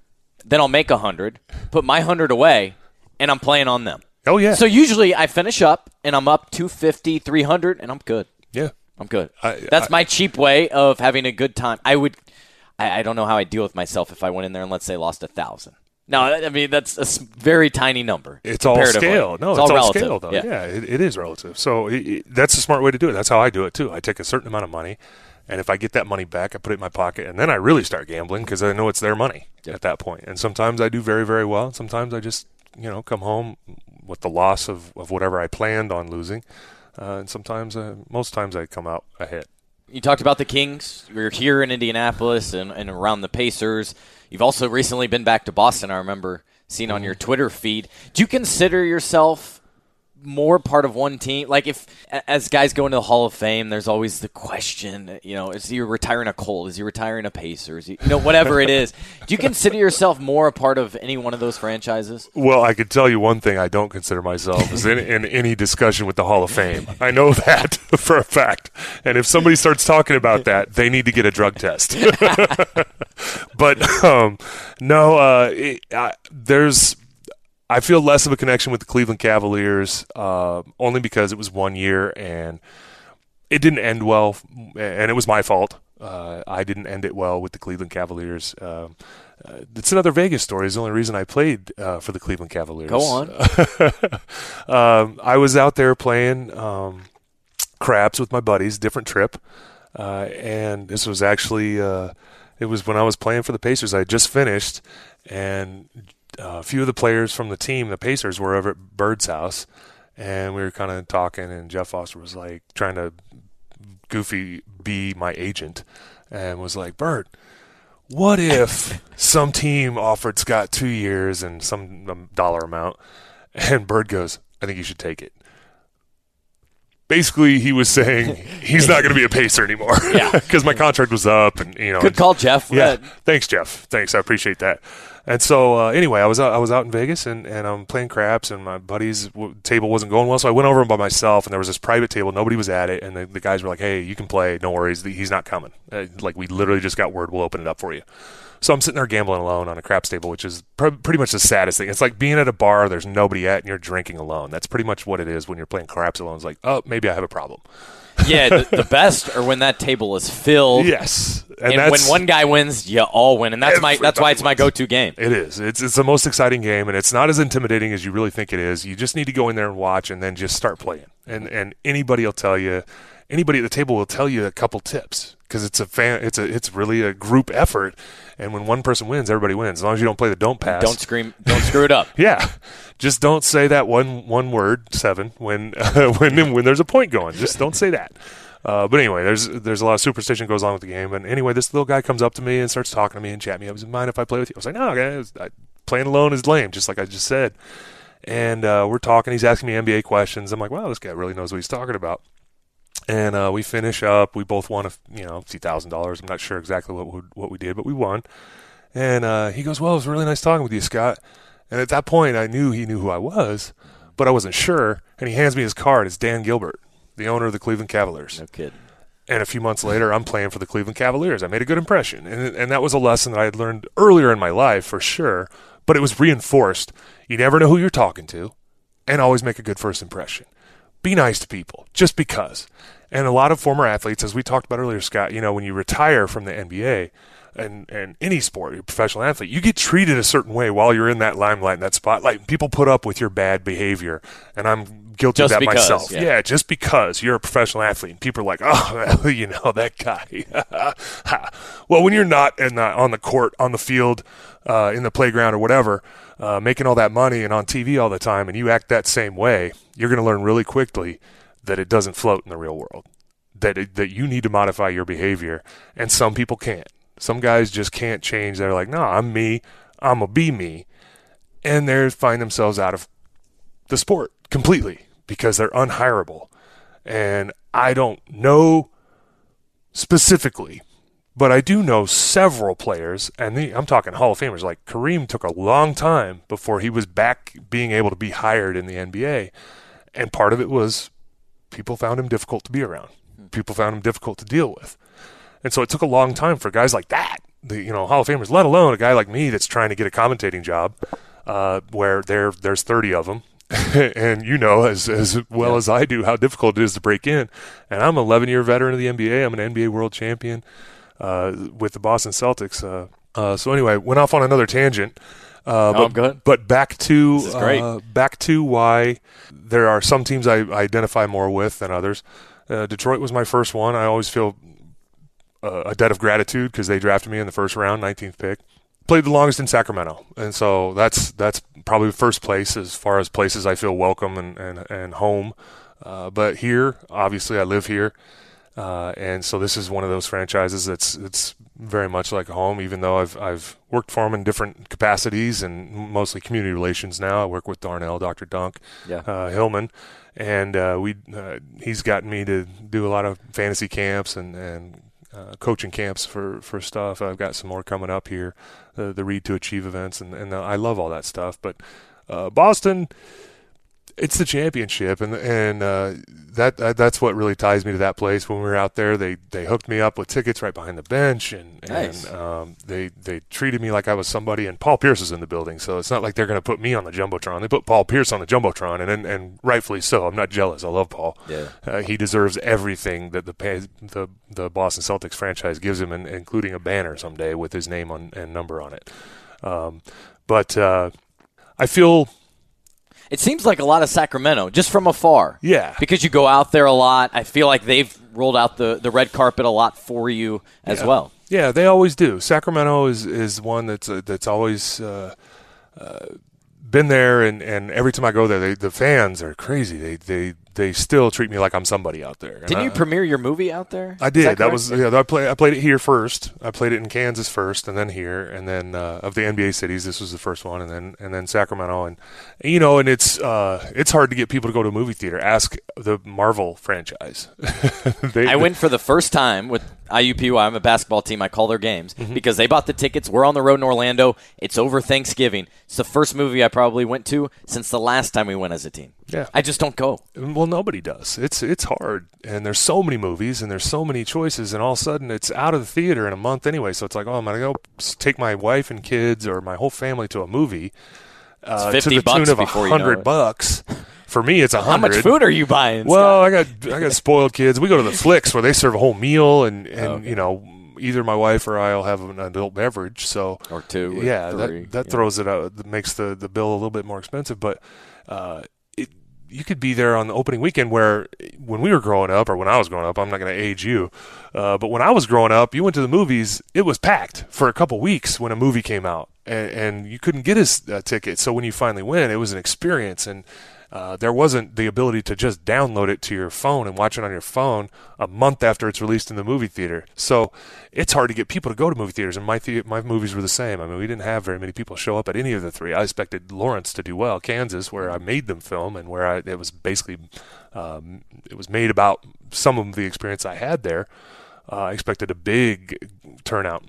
[SPEAKER 1] Then I'll make a hundred, put my hundred away, and I'm playing on them.
[SPEAKER 2] oh yeah
[SPEAKER 1] So usually I finish up and I'm up 250, 300, and I'm good.
[SPEAKER 2] yeah
[SPEAKER 1] I'm good.
[SPEAKER 2] I-
[SPEAKER 1] That's
[SPEAKER 2] I-
[SPEAKER 1] my cheap way of having a good time. I would. I, I don't know how I deal with myself if I went in there and let's say lost a thousand. No, I mean that's a very tiny number.
[SPEAKER 2] it's all scale no
[SPEAKER 1] it's,
[SPEAKER 2] it's,
[SPEAKER 1] all,
[SPEAKER 2] all,
[SPEAKER 1] relative.
[SPEAKER 2] scale though
[SPEAKER 1] Yeah.
[SPEAKER 2] yeah, it, it is relative so it, it- that's a smart way to do it that's how i do it too i take a certain amount of money and if i get that money back i put it in my pocket and then i really start gambling because i know it's their money
[SPEAKER 1] Yep.
[SPEAKER 2] at that point. point and sometimes i do very very well and sometimes i just you know come home with the loss of, of whatever i planned on losing uh, and sometimes uh, most times i come out ahead
[SPEAKER 1] You talked about the Kings. You're here in Indianapolis and, and around the Pacers. You've also recently been back to Boston. I remember seeing on your Twitter feed. Do you consider yourself more part of one team? Like if as guys go into the Hall of Fame, there's always the question, you know, is he retiring a Colt? Is he retiring a Pacers? You know, whatever it is. Do you consider yourself more a part of any one of those franchises?
[SPEAKER 2] Well, I could tell you one thing I don't consider myself is in, in any discussion with the Hall of Fame. I know [LAUGHS] that for a fact. And if somebody starts talking about that, they need to get a drug test. [LAUGHS] but um, no, uh, it, I, there's I feel less of a connection with the Cleveland Cavaliers uh, only because it was one year and it didn't end well, and it was my fault. Uh, I didn't end it well with the Cleveland Cavaliers. Um, uh, it's another Vegas story. It's the only reason I played uh, for the Cleveland Cavaliers.
[SPEAKER 1] Go on. [LAUGHS]
[SPEAKER 2] um, I was out there playing um, craps with my buddies, different trip, uh, and this was actually uh, it was when I was playing for the Pacers. I had just finished, and a few of the players from the team, the Pacers, were over at Bird's house, and we were kind of talking. And Jeff Foster was like trying to goofy be my agent, and was like, "Bird, what if some team offered Scot two years and some um, dollar amount?" And Bird goes, "I think you should take it." Basically, he was saying [LAUGHS] he's not going to be a pacer anymore.
[SPEAKER 1] Yeah, [LAUGHS]
[SPEAKER 2] because my contract was up, and you know.
[SPEAKER 1] Good call, Jeff.
[SPEAKER 2] Yeah,
[SPEAKER 1] Uh,
[SPEAKER 2] thanks, Jeff. Thanks, I appreciate that. And so uh, anyway, I was out, I was out in Vegas and, and I'm playing craps and my buddy's w- table wasn't going well, so I went over by myself and there was this private table, nobody was at it, and the, the guys were like, "Hey, you can play, no worries, he's not coming." Uh, like we literally just got word, we'll open it up for you. So I'm sitting there gambling alone on a craps table, which is pr- pretty much the saddest thing. It's like being at a bar, there's nobody at, and you're drinking alone. That's pretty much what it is when you're playing craps alone. It's like, oh, maybe I have a problem.
[SPEAKER 1] yeah, the, [LAUGHS] the best are when that table is filled.
[SPEAKER 2] Yes,
[SPEAKER 1] And, when one guy wins, you all win, and that's my that's why it's my go-to game.
[SPEAKER 2] It is. It's it's the most exciting game, and it's not as intimidating as you really think it is. You just need to go in there and watch, and then just start playing. And and anybody will tell you, anybody at the table will tell you a couple tips because it's a fan. It's a it's really a group effort, and when one person wins, everybody wins. As long as you don't play the don't pass.
[SPEAKER 1] Don't scream, don't screw it up. [LAUGHS]
[SPEAKER 2] Yeah, just don't say that one one word seven when [LAUGHS] when when there's a point going. Just don't say that. Uh, but anyway, there's there's a lot of superstition goes on with the game. And anyway, this little guy comes up to me and starts talking to me and chat me. I was mind if I play with you? I was like, no, guys, I, playing alone is lame, just like I just said. And uh, we're talking. He's asking me NBA questions. I'm like, wow, this guy really knows what he's talking about. And uh, we finish up. We both won a you know few thousand dollars. I'm not sure exactly what we, what we did, but we won. And uh, he goes, well, it was really nice talking with you, Scot. And at that point, I knew he knew who I was, but I wasn't sure. And he hands me his card. It's Dan Gilbert, the owner of the Cleveland Cavaliers.
[SPEAKER 1] No kidding.
[SPEAKER 2] And a few months later, I'm playing for the Cleveland Cavaliers. I made a good impression. And, and that was a lesson that I had learned earlier in my life for sure, but it was reinforced. You never know who you're talking to, and always make a good first impression. Be nice to people, just because. And a lot of former athletes, as we talked about earlier, Scott, you know, when you retire from the NBA and, and any sport, you're a professional athlete, you get treated a certain way while you're in that limelight and that spotlight. People put up with your bad behavior. And I'm guilty
[SPEAKER 1] Just
[SPEAKER 2] of that
[SPEAKER 1] because,
[SPEAKER 2] myself.
[SPEAKER 1] yeah.
[SPEAKER 2] yeah, just because you're a professional athlete and people are like, oh, [LAUGHS] you know, that guy. [LAUGHS] well, when you're not in the, on the court, on the field, uh, in the playground or whatever, uh, making all that money and on TV all the time, and you act that same way, you're going to learn really quickly that it doesn't float in the real world. That it, that you need to modify your behavior, and some people can't. Some guys just can't change. They're like, no, I'm me. I'm gonna be me, and they find themselves out of the sport completely because they're unhireable. And I don't know specifically, but I do know several players, and the, I'm talking Hall of Famers. Like Kareem took a long time before he was back being able to be hired in the NBA, and part of it was people found him difficult to be around. People found him difficult to deal with, and so it took a long time for guys like that, the you know Hall of Famers, let alone a guy like me that's trying to get a commentating job, uh, where there there's 30 of them. [LAUGHS] and you know as as well as I do how difficult it is to break in. And I'm an 11 year veteran of the NBA. I'm an NBA world champion uh, with the Boston Celtics. Uh, uh, so anyway, went off on another tangent. Uh,
[SPEAKER 1] No,
[SPEAKER 2] but,
[SPEAKER 1] I'm good.
[SPEAKER 2] but back to. Uh, back to why there are some teams I identify more with than others. Uh, Detroit was my first one. I always feel uh, a debt of gratitude because they drafted me in the first round, 19th pick. Played the longest in Sacramento, and so that's that's probably first place as far as places I feel welcome and and, and home. Uh, but here, obviously, I live here, Uh, and so this is one of those franchises that's it's very much like home. Even though I've I've worked for them in different capacities and mostly community relations now. I work with Darnell, Dr. Dunk,
[SPEAKER 1] Yeah.
[SPEAKER 2] uh, Hillman, and uh, we uh, he's gotten me to do a lot of fantasy camps and and uh, coaching camps for for stuff. I've got some more coming up here, the the Read to Achieve events, and and I love all that stuff. But uh, Boston, it's the championship, and and uh, that, that that's what really ties me to that place. When we were out there, they they hooked me up with tickets right behind the bench, and
[SPEAKER 1] Nice.
[SPEAKER 2] and um, they they treated me like I was somebody. And Paul Pierce is in the building, so it's not like they're going to put me on the jumbotron. They put Paul Pierce on the jumbotron, and and, and rightfully so. I'm not jealous. I love Paul.
[SPEAKER 1] Yeah.
[SPEAKER 2] Uh, he deserves everything that the the the Boston Celtics franchise gives him, and, including a banner someday with his name on and number on it. Um, but uh, I feel
[SPEAKER 1] It seems like a lot of Sacramento, just from afar.
[SPEAKER 2] Yeah.
[SPEAKER 1] Because you go out there a lot. I feel like they've rolled out the, the red carpet a lot for you as
[SPEAKER 2] Yeah.
[SPEAKER 1] well.
[SPEAKER 2] Yeah, they always do. Sacramento is is one that's uh, that's always uh, uh, been there, and, and every time I go there, they, the fans are crazy. They they they still treat me like I'm somebody out there.
[SPEAKER 1] Didn't
[SPEAKER 2] I-
[SPEAKER 1] you premiere your movie out there?
[SPEAKER 2] I did. That,
[SPEAKER 1] correct?
[SPEAKER 2] was yeah. I played. I played it here first. I played it in Kansas first, and then here, and then uh, of the NBA cities, this was the first one, and then and then Sacramento, and you know, and it's uh, it's hard to get people to go to a movie theater. Ask the Marvel franchise. [LAUGHS] they,
[SPEAKER 1] I went for the first time with IUPUI. I'm a basketball team. I call their games
[SPEAKER 2] Mm-hmm.
[SPEAKER 1] because they bought the tickets. We're on the road in Orlando. It's over Thanksgiving. It's the first movie I probably went to since the last time we went as a team.
[SPEAKER 2] Yeah.
[SPEAKER 1] I just don't go.
[SPEAKER 2] Well, nobody does. It's it's hard, and there's so many movies, and there's so many choices, and all of a sudden it's out of the theater in a month anyway. So it's like, oh, I'm gonna go take my wife and kids or my whole family to a movie. Uh,
[SPEAKER 1] 50
[SPEAKER 2] to the
[SPEAKER 1] bucks
[SPEAKER 2] tune of a
[SPEAKER 1] before you know
[SPEAKER 2] hundred bucks. For me, it's a
[SPEAKER 1] How much food are you buying?
[SPEAKER 2] Well, I got I got spoiled kids. We go to the flicks where they serve a whole meal, and and
[SPEAKER 1] Okay.
[SPEAKER 2] you know either my wife or I'll have an adult beverage. So
[SPEAKER 1] Or two or
[SPEAKER 2] yeah,
[SPEAKER 1] three,
[SPEAKER 2] that that
[SPEAKER 1] yeah.
[SPEAKER 2] throws it out. That makes the the bill a little bit more expensive. But uh, you could be there on the opening weekend where when we were growing up, or when I was growing up, I'm not going to age you, uh, but when I was growing up, you went to the movies. It was packed for a couple weeks when a movie came out, and, and you couldn't get a, ticket. So when you finally went, it was an experience, and uh, there wasn't the ability to just download it to your phone and watch it on your phone a month after it's released in the movie theater. So it's hard to get people to go to movie theaters, and my the- my movies were the same. I mean, we didn't have very many people show up at any of the three. I expected Lawrence to do well, Kansas, where I made them film, and where I, it was basically um, it was made about some of the experience I had there. Uh, I expected a big turnout.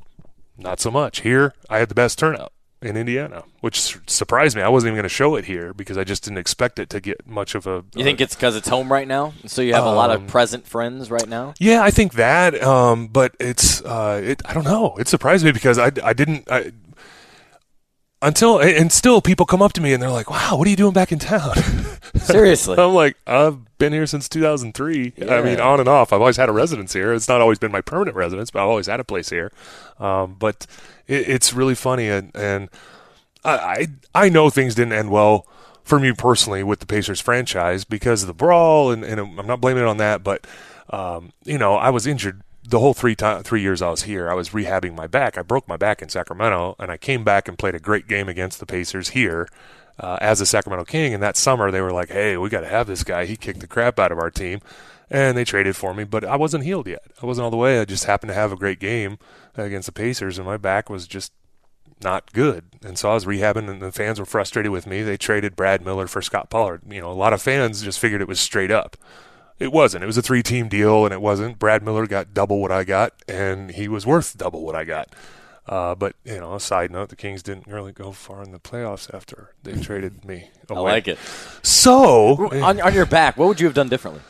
[SPEAKER 2] Not so much. Here, I had the best turnout in Indiana, which surprised me. I wasn't even going to show it here because I just didn't expect it to get much of a.
[SPEAKER 1] You think it's because it's home right now, so you have a lot of
[SPEAKER 2] Um,
[SPEAKER 1] present friends right now?
[SPEAKER 2] Yeah, I think that. Um, but it's uh, it. I don't know. It surprised me because I, I didn't. I, until and still, people come up to me and they're like, "Wow, what are you doing back in town?" [LAUGHS]
[SPEAKER 1] Seriously,
[SPEAKER 2] I'm like, "I've been here since 2003. I mean, on and off. I've always had a residence here. It's not always been my permanent residence, but I've always had a place here. Um, but it, it's really funny, and and I, I I know things didn't end well for me personally with the Pacers franchise because of the brawl, and, and I'm not blaming it on that, but um, you know I was injured the whole three time three years I was here. I was rehabbing my back. I broke my back in Sacramento, and I came back and played a great game against the Pacers here. Uh, as a Sacramento King, and that summer they were like, "Hey, we got to have this guy. He kicked the crap out of our team," and they traded for me. But I wasn't healed yet. I wasn't all the way. I just happened to have a great game against the Pacers, and my back was just not good. And so I was rehabbing, and the fans were frustrated with me. They traded Brad Miller for Scot Pollard. You know, a lot of fans just figured it was straight up. It wasn't. It was a three team deal, and it wasn't. Brad Miller got double what I got, and he was worth double what I got. Uh, but, you know, a side note, the Kings didn't really go far in the playoffs after they traded me [LAUGHS] Away.
[SPEAKER 1] I like it.
[SPEAKER 2] So,
[SPEAKER 1] on, on your back, what would you have done differently?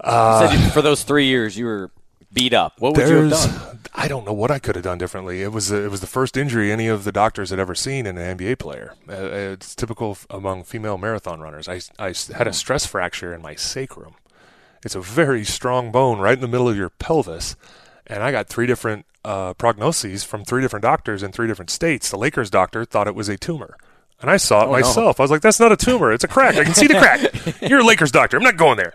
[SPEAKER 2] Uh,
[SPEAKER 1] you said you, for those three years you were beat up. What would you have done?
[SPEAKER 2] I don't know what I could have done differently. It was it was the first injury any of the doctors had ever seen in an NBA player. Uh, it's typical among female marathon runners. I, I had a stress fracture in my sacrum. It's a very strong bone right in the middle of your pelvis, and I got three different uh, prognoses from three different doctors in three different states. The Lakers doctor thought it was a tumor. And I saw it
[SPEAKER 1] Oh, no.
[SPEAKER 2] myself. I was like, "That's not a tumor. It's a crack. I can see the crack. [LAUGHS] You're a Lakers doctor. I'm not going there."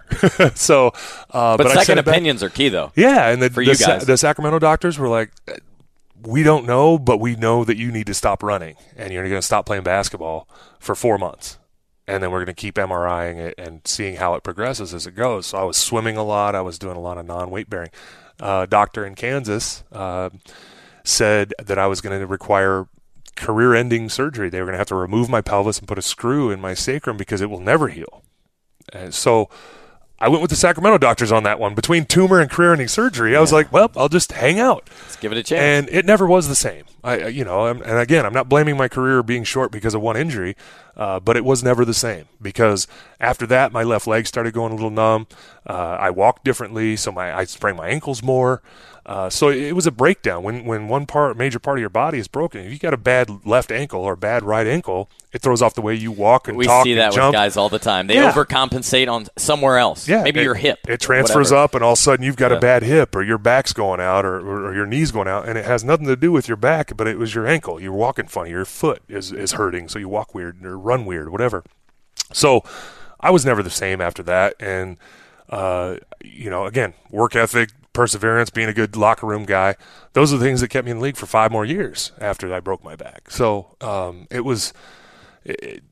[SPEAKER 2] [LAUGHS] so, uh,
[SPEAKER 1] But,
[SPEAKER 2] but,
[SPEAKER 1] second
[SPEAKER 2] sent it back-
[SPEAKER 1] opinions are key, though.
[SPEAKER 2] yeah, and the
[SPEAKER 1] For
[SPEAKER 2] the, Sa-
[SPEAKER 1] guys.
[SPEAKER 2] the Sacramento doctors were like, "We don't know, but we know that you need to stop running and you're going to stop playing basketball for four months." And then we're going to keep MRIing it and seeing how it progresses as it goes. So I was swimming a lot. I was doing a lot of non-weight bearing. Uh, doctor in Kansas uh, said that I was going to require career-ending surgery. They were going to have to remove my pelvis and put a screw in my sacrum because it will never heal. And so I went with the Sacramento doctors on that one. Between tumor and career-ending surgery, I was like, well, I'll just hang out.
[SPEAKER 1] Let's give it a chance.
[SPEAKER 2] And it never was the same. I, you know, and again, I'm not blaming my career being short because of one injury, uh, but it was never the same because after that, my left leg started going a little numb. Uh, I walked differently, so my I sprained my ankles more. Uh, so it was a breakdown. When when one part, major part of your body is broken, if you got a bad left ankle or a bad right ankle, it throws off the way you walk and
[SPEAKER 1] we
[SPEAKER 2] talk.
[SPEAKER 1] see that with guys all the time. They
[SPEAKER 2] Yeah.
[SPEAKER 1] overcompensate on somewhere else.
[SPEAKER 2] Yeah,
[SPEAKER 1] maybe
[SPEAKER 2] it-
[SPEAKER 1] your hip.
[SPEAKER 2] It transfers
[SPEAKER 1] whatever.
[SPEAKER 2] up, and all of a sudden you've got
[SPEAKER 1] Yeah.
[SPEAKER 2] a bad hip, or your back's going out, or, or, or your knee's going out, and it has nothing to do with your back, but it was your ankle. You're walking funny. Your foot is is hurting, so you walk weird or run weird, whatever. So I was never the same after that, and uh, you know, again, work ethic, perseverance, being a good locker room guy. Those are the things that kept me in the league for five more years after I broke my back. So um, it was. It,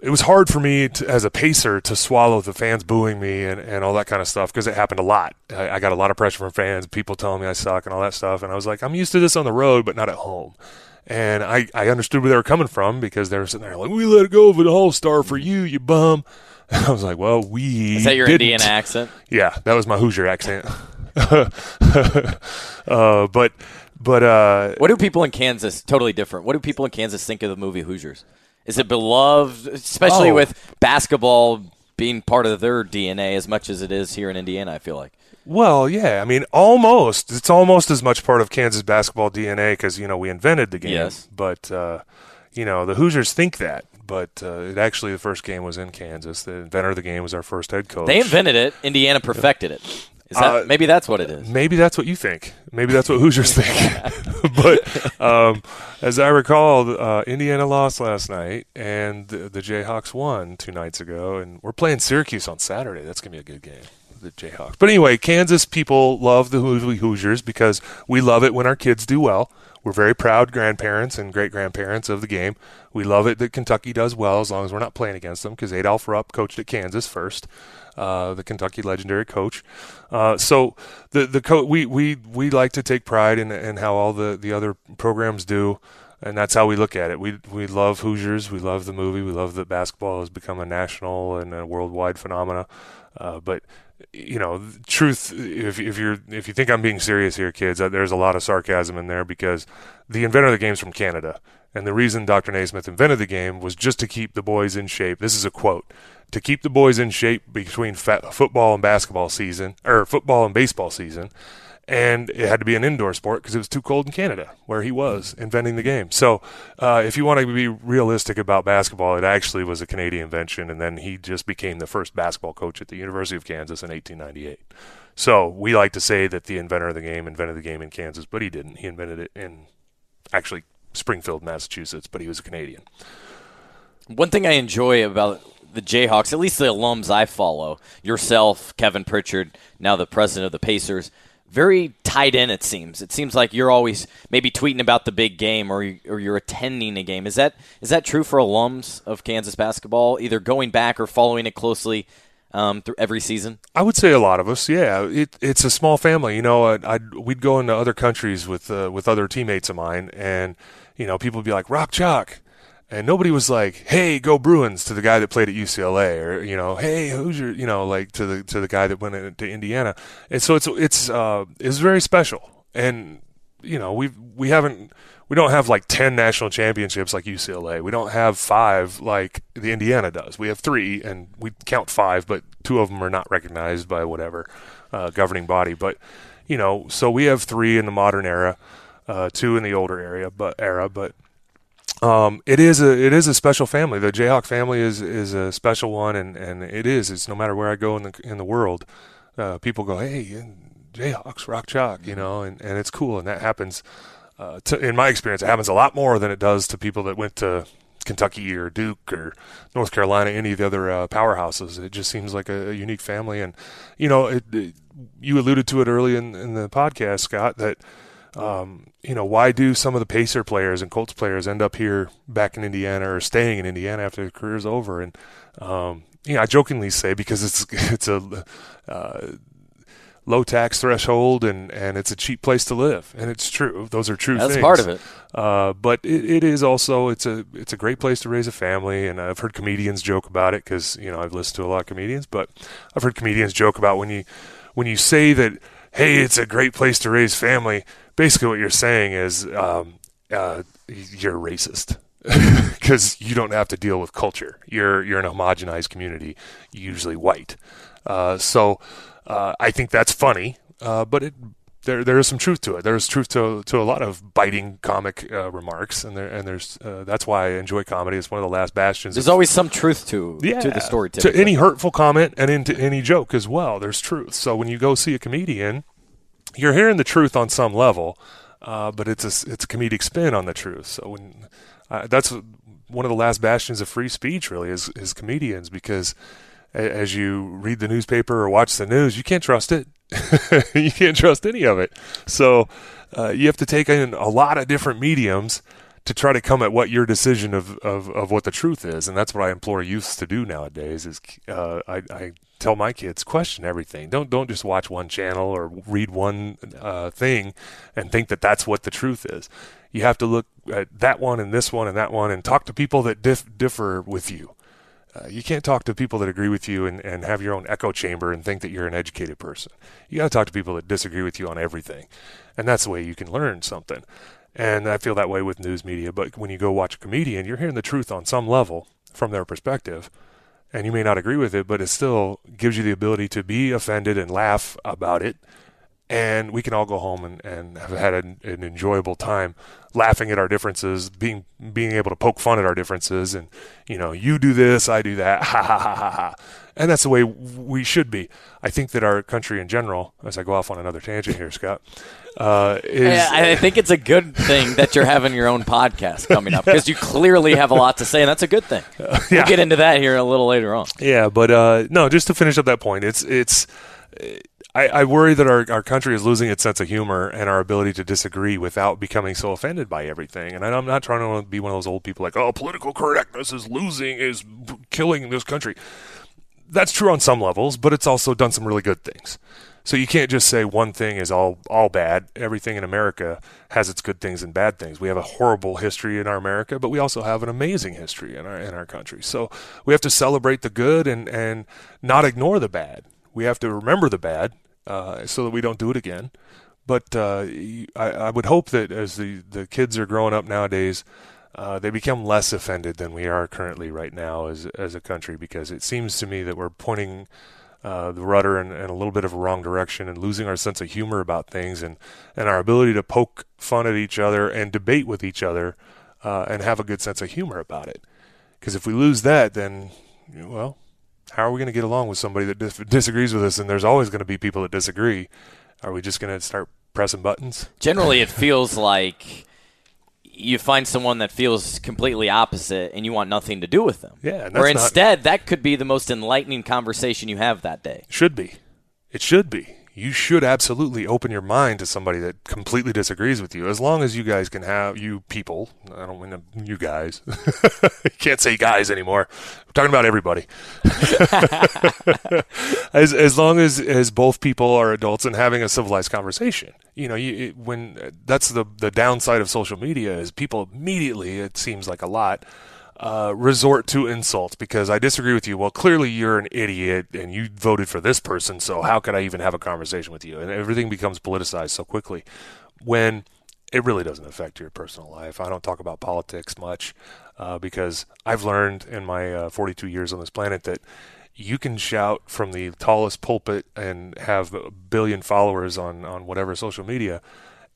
[SPEAKER 2] it was hard for me to, as a pacer to swallow the fans booing me and, and all that kind of stuff because it happened a lot. I, I got a lot of pressure from fans, people telling me I suck and all that stuff. And I was like, I'm used to this on the road, but not at home. And I, I understood where they were coming from because they were sitting there like, we let go of an all star for you, you bum. And [LAUGHS] I was like, well, we.
[SPEAKER 1] Is that your
[SPEAKER 2] didn't.
[SPEAKER 1] Indiana accent?
[SPEAKER 2] Yeah, that was my Hoosier accent. [LAUGHS] [LAUGHS] uh, but, but, uh,
[SPEAKER 1] What do people in Kansas totally different? What do people in Kansas think of the movie Hoosiers? Is it beloved, especially
[SPEAKER 2] Oh.
[SPEAKER 1] with basketball being part of their DNA as much as it is here in Indiana? I feel like.
[SPEAKER 2] Well, yeah. I mean, almost. It's almost as much part of Kansas basketball DNA because you know we invented the game.
[SPEAKER 1] Yes.
[SPEAKER 2] But uh, you know the Hoosiers think that, but uh, it actually the first game was in Kansas. The inventor of the game was our first head coach.
[SPEAKER 1] They invented it. Indiana perfected it. Is that
[SPEAKER 2] Uh,
[SPEAKER 1] maybe that's what it is?
[SPEAKER 2] Maybe that's what you think. Maybe that's what Hoosiers think. [LAUGHS] [LAUGHS] but um, as I recall, uh, Indiana lost last night, and the, the Jayhawks won two nights ago, and we're playing Syracuse on Saturday. That's gonna be a good game. The Jayhawks. But anyway, Kansas people love the Hoosiers because we love it when our kids do well. We're very proud grandparents and great grandparents of the game. We love it that Kentucky does well as long as we're not playing against them because Adolph Rupp coached at Kansas first, uh, the Kentucky legendary coach. Uh, so the the co- we, we we like to take pride in, in how all the, the other programs do, and that's how we look at it. We we love Hoosiers. We love the movie. We love that basketball has become a national and a worldwide phenomena. Uh, but you know, truth. If if you're if you think I'm being serious here, kids, uh, there's a lot of sarcasm in there because the inventor of the game's from Canada, and the reason Dr. Naismith invented the game was just to keep the boys in shape. This is a quote: "To keep the boys in shape between football and basketball season, or football and baseball season." And it had to be an indoor sport because it was too cold in Canada, where he was inventing the game. So, uh, if you want to be realistic about basketball, it actually was a Canadian invention, and then he just became the first basketball coach at the University of Kansas in 1898. So we like to say that the inventor of the game invented the game in Kansas, but he didn't. He invented it in actually Springfield, Massachusetts, but he was a Canadian.
[SPEAKER 1] One thing I enjoy about the Jayhawks, at least the alums I follow, yourself, Kevin Pritchard, now the president of the Pacers, very tied in. It seems. It seems like you're always maybe tweeting about the big game, or you, or you're attending a game. Is that is that true for alums of Kansas basketball, either going back or following it closely um, through every season?
[SPEAKER 2] I would say a lot of us, yeah. It, it's a small family, you know. I'd, I'd we'd go into other countries with uh, with other teammates of mine, and you know, people would be like Rock Chalk, and nobody was like, "Hey, go Bruins!" to the guy that played at UCLA, or you know, "Hey, who's your," you know, like to the to the guy that went to Indiana. And so it's it's uh, it's very special, and you know, we we haven't we don't have like 10 national championships like UCLA. We don't have five like the Indiana does. We have three, and we count five, but two of them are not recognized by whatever uh, governing body. But you know, so we have three in the modern era, uh, two in the older area, but era. But um, it is a it is a special family. The Jayhawk family is is a special one, and, and it is. It's no matter where I go in the in the world, uh, people go, "Hey, Jayhawks, Rock Chalk," you know, and, and it's cool, and that happens. Uh, to, in my experience, it happens a lot more than it does to people that went to Kentucky or Duke or North Carolina, any of the other uh, powerhouses. It just seems like a, a unique family, and you know, it, it, you alluded to it early in, in the podcast, Scott, that Um, you know, why do some of the Pacer players and Colts players end up here back in Indiana or staying in Indiana after their career's over? And um, you know, I jokingly say because it's [LAUGHS] it's a uh, low tax threshold and, and it's a cheap place to live, and it's true. Those are true.
[SPEAKER 1] That's
[SPEAKER 2] things.
[SPEAKER 1] part of it.
[SPEAKER 2] Uh, but it, it is also it's a it's a great place to raise a family, and I've heard comedians joke about it because you know I've listened to a lot of comedians, but I've heard comedians joke about when you when you say that hey it's a great place to raise family. Basically, what you're saying is um, uh, you're racist [LAUGHS] because you don't have to deal with culture. You're you're an homogenized community, usually white. Uh, so uh, I think that's funny, uh, but it, there there is some truth to it. There's truth to to a lot of biting comic uh, remarks, and there and there's uh, that's why I enjoy comedy. It's one of the last bastions.
[SPEAKER 1] There's
[SPEAKER 2] of,
[SPEAKER 1] always some truth to
[SPEAKER 2] yeah,
[SPEAKER 1] to the story.
[SPEAKER 2] To any hurtful comment and into any joke as well, there's truth. So when you go see a comedian, you're hearing the truth on some level, uh, but it's a it's a comedic spin on the truth. So when uh, that's one of the last bastions of free speech, really, is is comedians because as you read the newspaper or watch the news, you can't trust it. [LAUGHS] you can't trust any of it. So uh, you have to take in a lot of different mediums to try to come at what your decision of, of, of what the truth is. And that's what I implore youths to do nowadays is uh, I, I tell my kids, question everything. Don't, don't just watch one channel or read one uh, thing and think that that's what the truth is. You have to look at that one and this one and that one and talk to people that dif- differ with you. Uh, you can't talk to people that agree with you and, and have your own echo chamber and think that you're an educated person. You got to talk to people that disagree with you on everything. And that's the way you can learn something. And I feel that way with news media. But when you go watch a comedian, you're hearing the truth on some level from their perspective. And you may not agree with it, but it still gives you the ability to be offended and laugh about it and we can all go home and, and have had an, an, enjoyable time laughing at our differences, being being able to poke fun at our differences, and you know, you do this, I do that, [LAUGHS] ha ha ha ha ha, and that's the way we should be. I think that our country in general, as I go off on another tangent here, Scott, uh, is
[SPEAKER 1] I, I think it's a good thing that you're having your own podcast coming up because you clearly have a lot to say, and that's a good thing. [LAUGHS]
[SPEAKER 2] yeah.
[SPEAKER 1] We'll get into that here a little later on.
[SPEAKER 2] Yeah, but uh, no, just to finish up that point, it's it's. I, I, worry that our, our country is losing its sense of humor and our ability to disagree without becoming so offended by everything. And I'm not trying to be one of those old people like, oh, political correctness is losing, is killing this country. That's true on some levels, but it's also done some really good things. So you can't just say one thing is all all bad. Everything in America has its good things and bad things. We have a horrible history in our America, but we also have an amazing history in our in our country. So we have to celebrate the good and and not ignore the bad. We have to remember the bad uh, so that we don't do it again. But uh, I, I, would hope that as the, the kids are growing up nowadays, uh, they become less offended than we are currently right now as as a country because it seems to me that we're pointing uh, the rudder in, in, a little bit of a wrong direction and losing our sense of humor about things and, and our ability to poke fun at each other and debate with each other uh, and have a good sense of humor about it. Because if we lose that, then, well, how are we going to get along with somebody that dis- disagrees with us? And there's always going to be people that disagree. Are we just going to start pressing buttons?
[SPEAKER 1] Generally, it feels like you find someone that feels completely opposite and you want nothing to do with them.
[SPEAKER 2] Yeah.
[SPEAKER 1] or instead, not, that could be the most enlightening conversation you have that day.
[SPEAKER 2] Should be. It should be you should absolutely open your mind to somebody that completely disagrees with you. As long as you guys can have you people, I don't mean you guys. [LAUGHS] can't say guys anymore. I'm talking about everybody. [LAUGHS] as as long as as both people are adults and having a civilized conversation. You know, you, it, when that's the the downside of social media is people immediately it seems like a lot uh, resort to insults because I disagree with you. Well, clearly you're an idiot and you voted for this person, so how could I even have a conversation with you? And everything becomes politicized so quickly when it really doesn't affect your personal life. I don't talk about politics much uh, because I've learned in my uh, 42 years on this planet that you can shout from the tallest pulpit and have a billion followers on, on whatever social media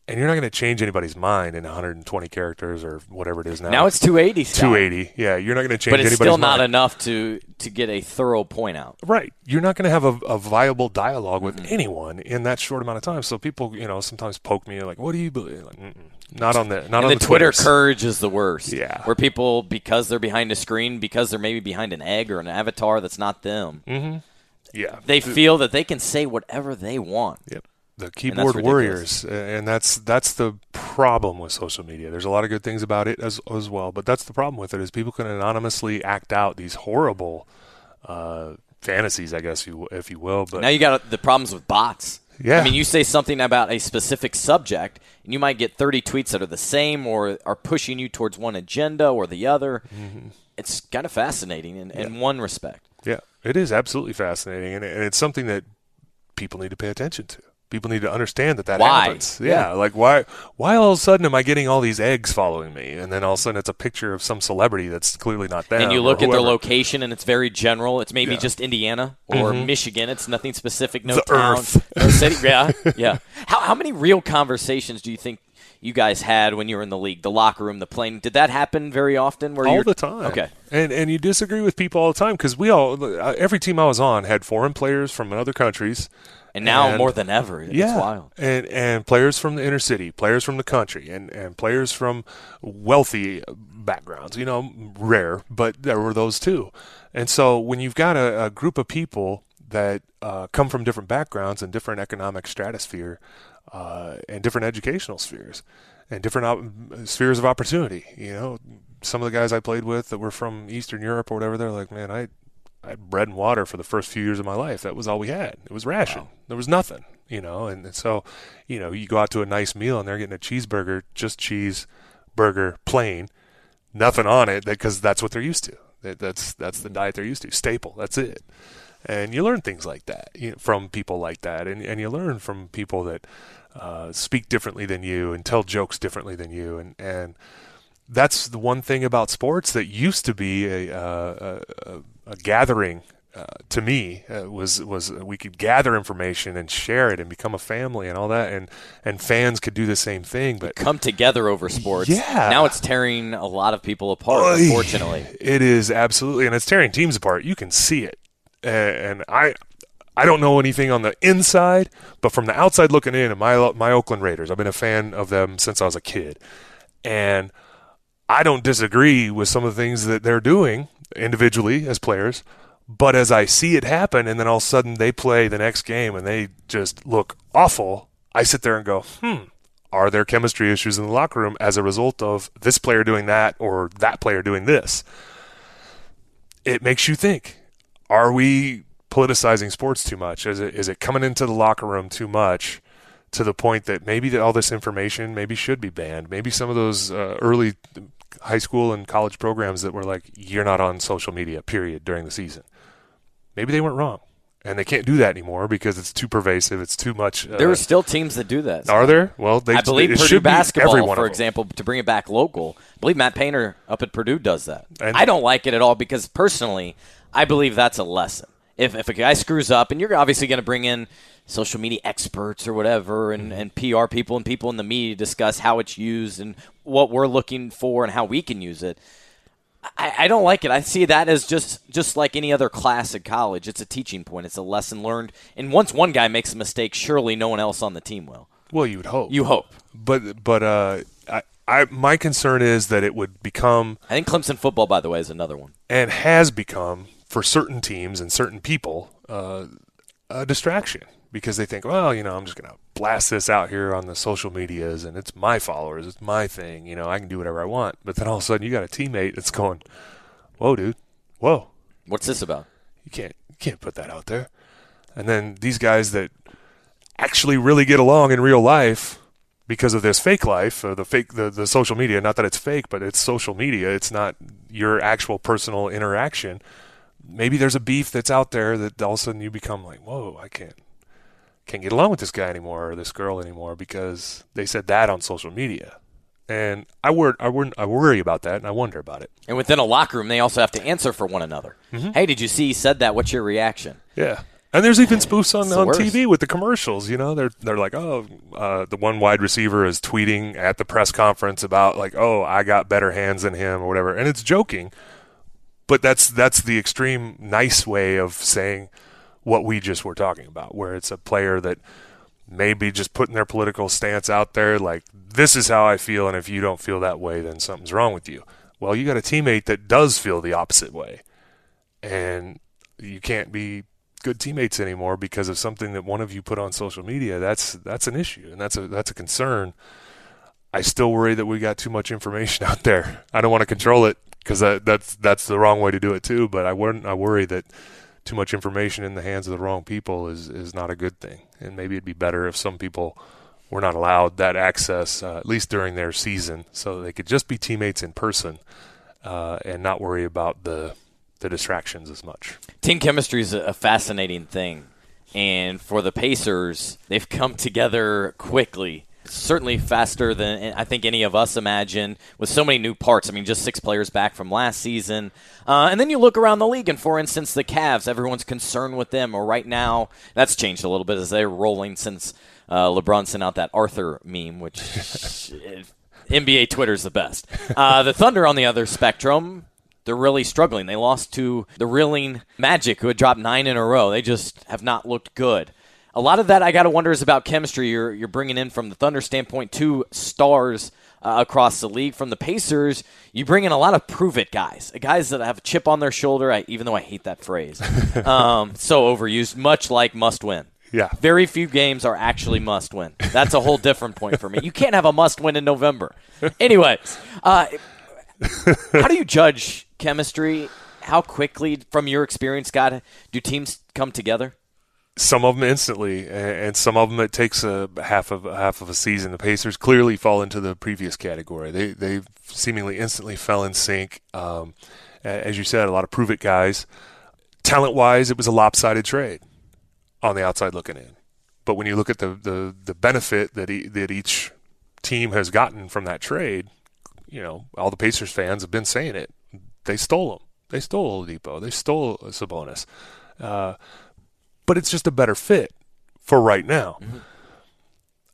[SPEAKER 2] and you're not going to change anybody's mind in 120 characters or whatever it is now.
[SPEAKER 1] Now it's 280. Scott.
[SPEAKER 2] 280. Yeah, you're not going to change.
[SPEAKER 1] But it's still not
[SPEAKER 2] mind.
[SPEAKER 1] enough to to get a thorough point out.
[SPEAKER 2] Right. You're not going to have a, a, viable dialogue with mm-hmm. anyone in that short amount of time. So people, you know, sometimes poke me like, "What do you believe?" Like, not on the not
[SPEAKER 1] and
[SPEAKER 2] on
[SPEAKER 1] the,
[SPEAKER 2] the
[SPEAKER 1] Twitter courage is the worst.
[SPEAKER 2] Yeah.
[SPEAKER 1] Where people because they're behind a screen because they're maybe behind an egg or an avatar that's not them.
[SPEAKER 2] Mm-hmm. Yeah.
[SPEAKER 1] They feel that they can say whatever they want.
[SPEAKER 2] Yep the keyboard warriors, and that's that's the problem with social media. There's a lot of good things about it as as well, but that's the problem with it is people can anonymously act out these horrible uh, fantasies, I guess you if you will. But
[SPEAKER 1] now you got the problems with bots.
[SPEAKER 2] Yeah.
[SPEAKER 1] I mean, you say something about a specific subject, and you might get 30 tweets that are the same or are pushing you towards one agenda or the other. Mm-hmm. It's kind of fascinating in, yeah. in one respect.
[SPEAKER 2] Yeah, it is absolutely fascinating, and, and it's something that people need to pay attention to people need to understand that that
[SPEAKER 1] why?
[SPEAKER 2] happens. Yeah, yeah, like why why all of a sudden am I getting all these eggs following me, and then all of a sudden it's a picture of some celebrity that's clearly not them.
[SPEAKER 1] And you look at their location, and it's very general. It's maybe yeah. just Indiana or
[SPEAKER 2] mm-hmm.
[SPEAKER 1] Michigan. It's nothing specific. No
[SPEAKER 2] the
[SPEAKER 1] town,
[SPEAKER 2] Earth.
[SPEAKER 1] no city. Yeah, yeah. How how many real conversations do you think? You guys had when you were in the league, the locker room, the plane. Did that happen very often?
[SPEAKER 2] Where all the time.
[SPEAKER 1] Okay,
[SPEAKER 2] and and you disagree with people all the time because we all every team I was on had foreign players from other countries
[SPEAKER 1] and now and, more than ever, it's
[SPEAKER 2] yeah,
[SPEAKER 1] wild.
[SPEAKER 2] And and players from the inner city, players from the country, and, and players from wealthy backgrounds. You know, rare, but there were those too. And so when you've got a, a group of people that uh, come from different backgrounds and different economic stratosphere uh, and different educational spheres and different op- spheres of opportunity, you know, some of the guys I played with that were from Eastern Europe or whatever, they're like, man, I I had bread and water for the first few years of my life. That was all we had. It was ration. Wow. There was nothing, you know. And, so, you know, you go out to a nice meal and they're getting a cheeseburger, just cheese, burger, plain, nothing on it, because that's what they're used to. That, that's that's the diet they're used to. Staple. That's it. And you learn things like that you know, from people like that, and and you learn from people that uh, speak differently than you and tell jokes differently than you, and and that's the one thing about sports that used to be a, uh, a, a gathering uh, to me uh, was was we could gather information and share it and become a family and all that and and fans could do the same thing but
[SPEAKER 1] come together over sports.
[SPEAKER 2] Yeah.
[SPEAKER 1] Now it's tearing a lot of people apart unfortunately.
[SPEAKER 2] It is absolutely and it's tearing teams apart. You can see it. And I I don't know anything on the inside but from the outside looking in my my Oakland Raiders I've been a fan of them since I was a kid. And I don't disagree with some of the things that they're doing individually as players, but as I see it happen and then all of a sudden they play the next game and they just look awful, I sit there and go, hmm, are there chemistry issues in the locker room as a result of this player doing that or that player doing this? It makes you think. Are we politicizing sports too much? Is it is it coming into the locker room too much to the point that maybe all this information maybe should be banned? Maybe some of those uh, early high school and college programs that were like, you're not on social media, period, during the season. Maybe they weren't wrong. And they can't do that anymore because it's too pervasive. It's too much.
[SPEAKER 1] Uh, there are still teams that do that.
[SPEAKER 2] So. Are there? Well, they,
[SPEAKER 1] I believe Purdue
[SPEAKER 2] basketball,
[SPEAKER 1] for example, to bring it back local. I believe Matt Painter up at Purdue does that. And I don't like it at all because personally, I believe that's a lesson. If if a guy screws up, and you're obviously going to bring in social media experts or whatever and, and PR people and people in the media discuss how it's used and what we're looking for and how we can use it. I, I don't like it. I see that as just just like any other class at college. It's a teaching point. It's a lesson learned. And once one guy makes a mistake, surely no one else on the team will.
[SPEAKER 2] Well, you would hope.
[SPEAKER 1] You hope.
[SPEAKER 2] But but uh, I, I my concern is that it would become.
[SPEAKER 1] I think Clemson football, by the way, is another one,
[SPEAKER 2] and has become for certain teams and certain people uh, a distraction because they think, well, you know, I'm just going to blast this out here on the social medias and it's my followers, it's my thing, you know, I can do whatever I want. But then all of a sudden you got a teammate that's going, whoa, dude, whoa.
[SPEAKER 1] What's this about?
[SPEAKER 2] You can't, you can't put that out there. And then these guys that actually really get along in real life because of this fake life, uh, the fake, the, the social media, not that it's fake, but it's social media. It's not your actual personal interaction. Maybe there's a beef that's out there that all of a sudden you become like, whoa, I can't, can't get along with this guy anymore or this girl anymore because they said that on social media. And I wor- I, wor- I worry about that and I wonder about it.
[SPEAKER 1] And within a locker room, they also have to answer for one another. Mm-hmm. Hey, did you see he said that? What's your reaction?
[SPEAKER 2] Yeah. And there's even spoofs on, on TV with the commercials. You know, they're they're like, oh, uh, the one wide receiver is tweeting at the press conference about like, oh, I got better hands than him or whatever, and it's joking, but that's that's the extreme nice way of saying, what we just were talking about, where it's a player that maybe just putting their political stance out there, like, this is how I feel, and if you don't feel that way, then something's wrong with you. Well, you got a teammate that does feel the opposite way, and you can't be good teammates anymore because of something that one of you put on social media, that's that's an issue and that's a that's a concern. I still worry that we got too much information [LAUGHS] out there. I don't want to control it because that, that's that's the wrong way to do it too. But I wouldn't. I worry that too much information in the hands of the wrong people is is not a good thing. And maybe it'd be better if some people were not allowed that access uh, at least during their season, so they could just be teammates in person uh, and not worry about the the distractions as much.
[SPEAKER 1] Team chemistry is a fascinating thing, and for the Pacers, they've come together quickly certainly faster than I think any of us imagine with so many new parts. I mean, just six players back from last season. Uh, and then you look around the league, and for instance, the Cavs, everyone's concerned with them. Or right now, that's changed a little bit as they're rolling since uh, LeBron sent out that Arthur meme, which [LAUGHS] NBA Twitter's the best. Uh, the Thunder on the other spectrum. They're really struggling. They lost to the reeling Magic, who had dropped nine in a row. They just have not looked good a lot of that I got to wonder is about chemistry. You're you're bringing in from the Thunder standpoint two stars uh, across the league. From the Pacers, you bring in a lot of prove it guys, guys that have a chip on their shoulder. I, even though I hate that phrase, [LAUGHS] um, so overused, much like must win.
[SPEAKER 2] Yeah.
[SPEAKER 1] Very few games are actually must win. That's a whole different point for me. You can't have a must win in November. Anyway, uh, how do you judge chemistry? How quickly, from your experience, God, do teams come together?
[SPEAKER 2] Some of them instantly, and some of them it takes a half of half of a season. The Pacers clearly fall into the previous category. They they seemingly instantly fell in sync. Um, as you said, a lot of prove it guys. Talent wise, it was a lopsided trade on the outside looking in. But when you look at the the, the benefit that e- that each team has gotten from that trade, you know, all the Pacers fans have been saying it. They stole them. They stole Oladipo. They stole Sabonis. Uh, but it's just a better fit for right now. Mm-hmm.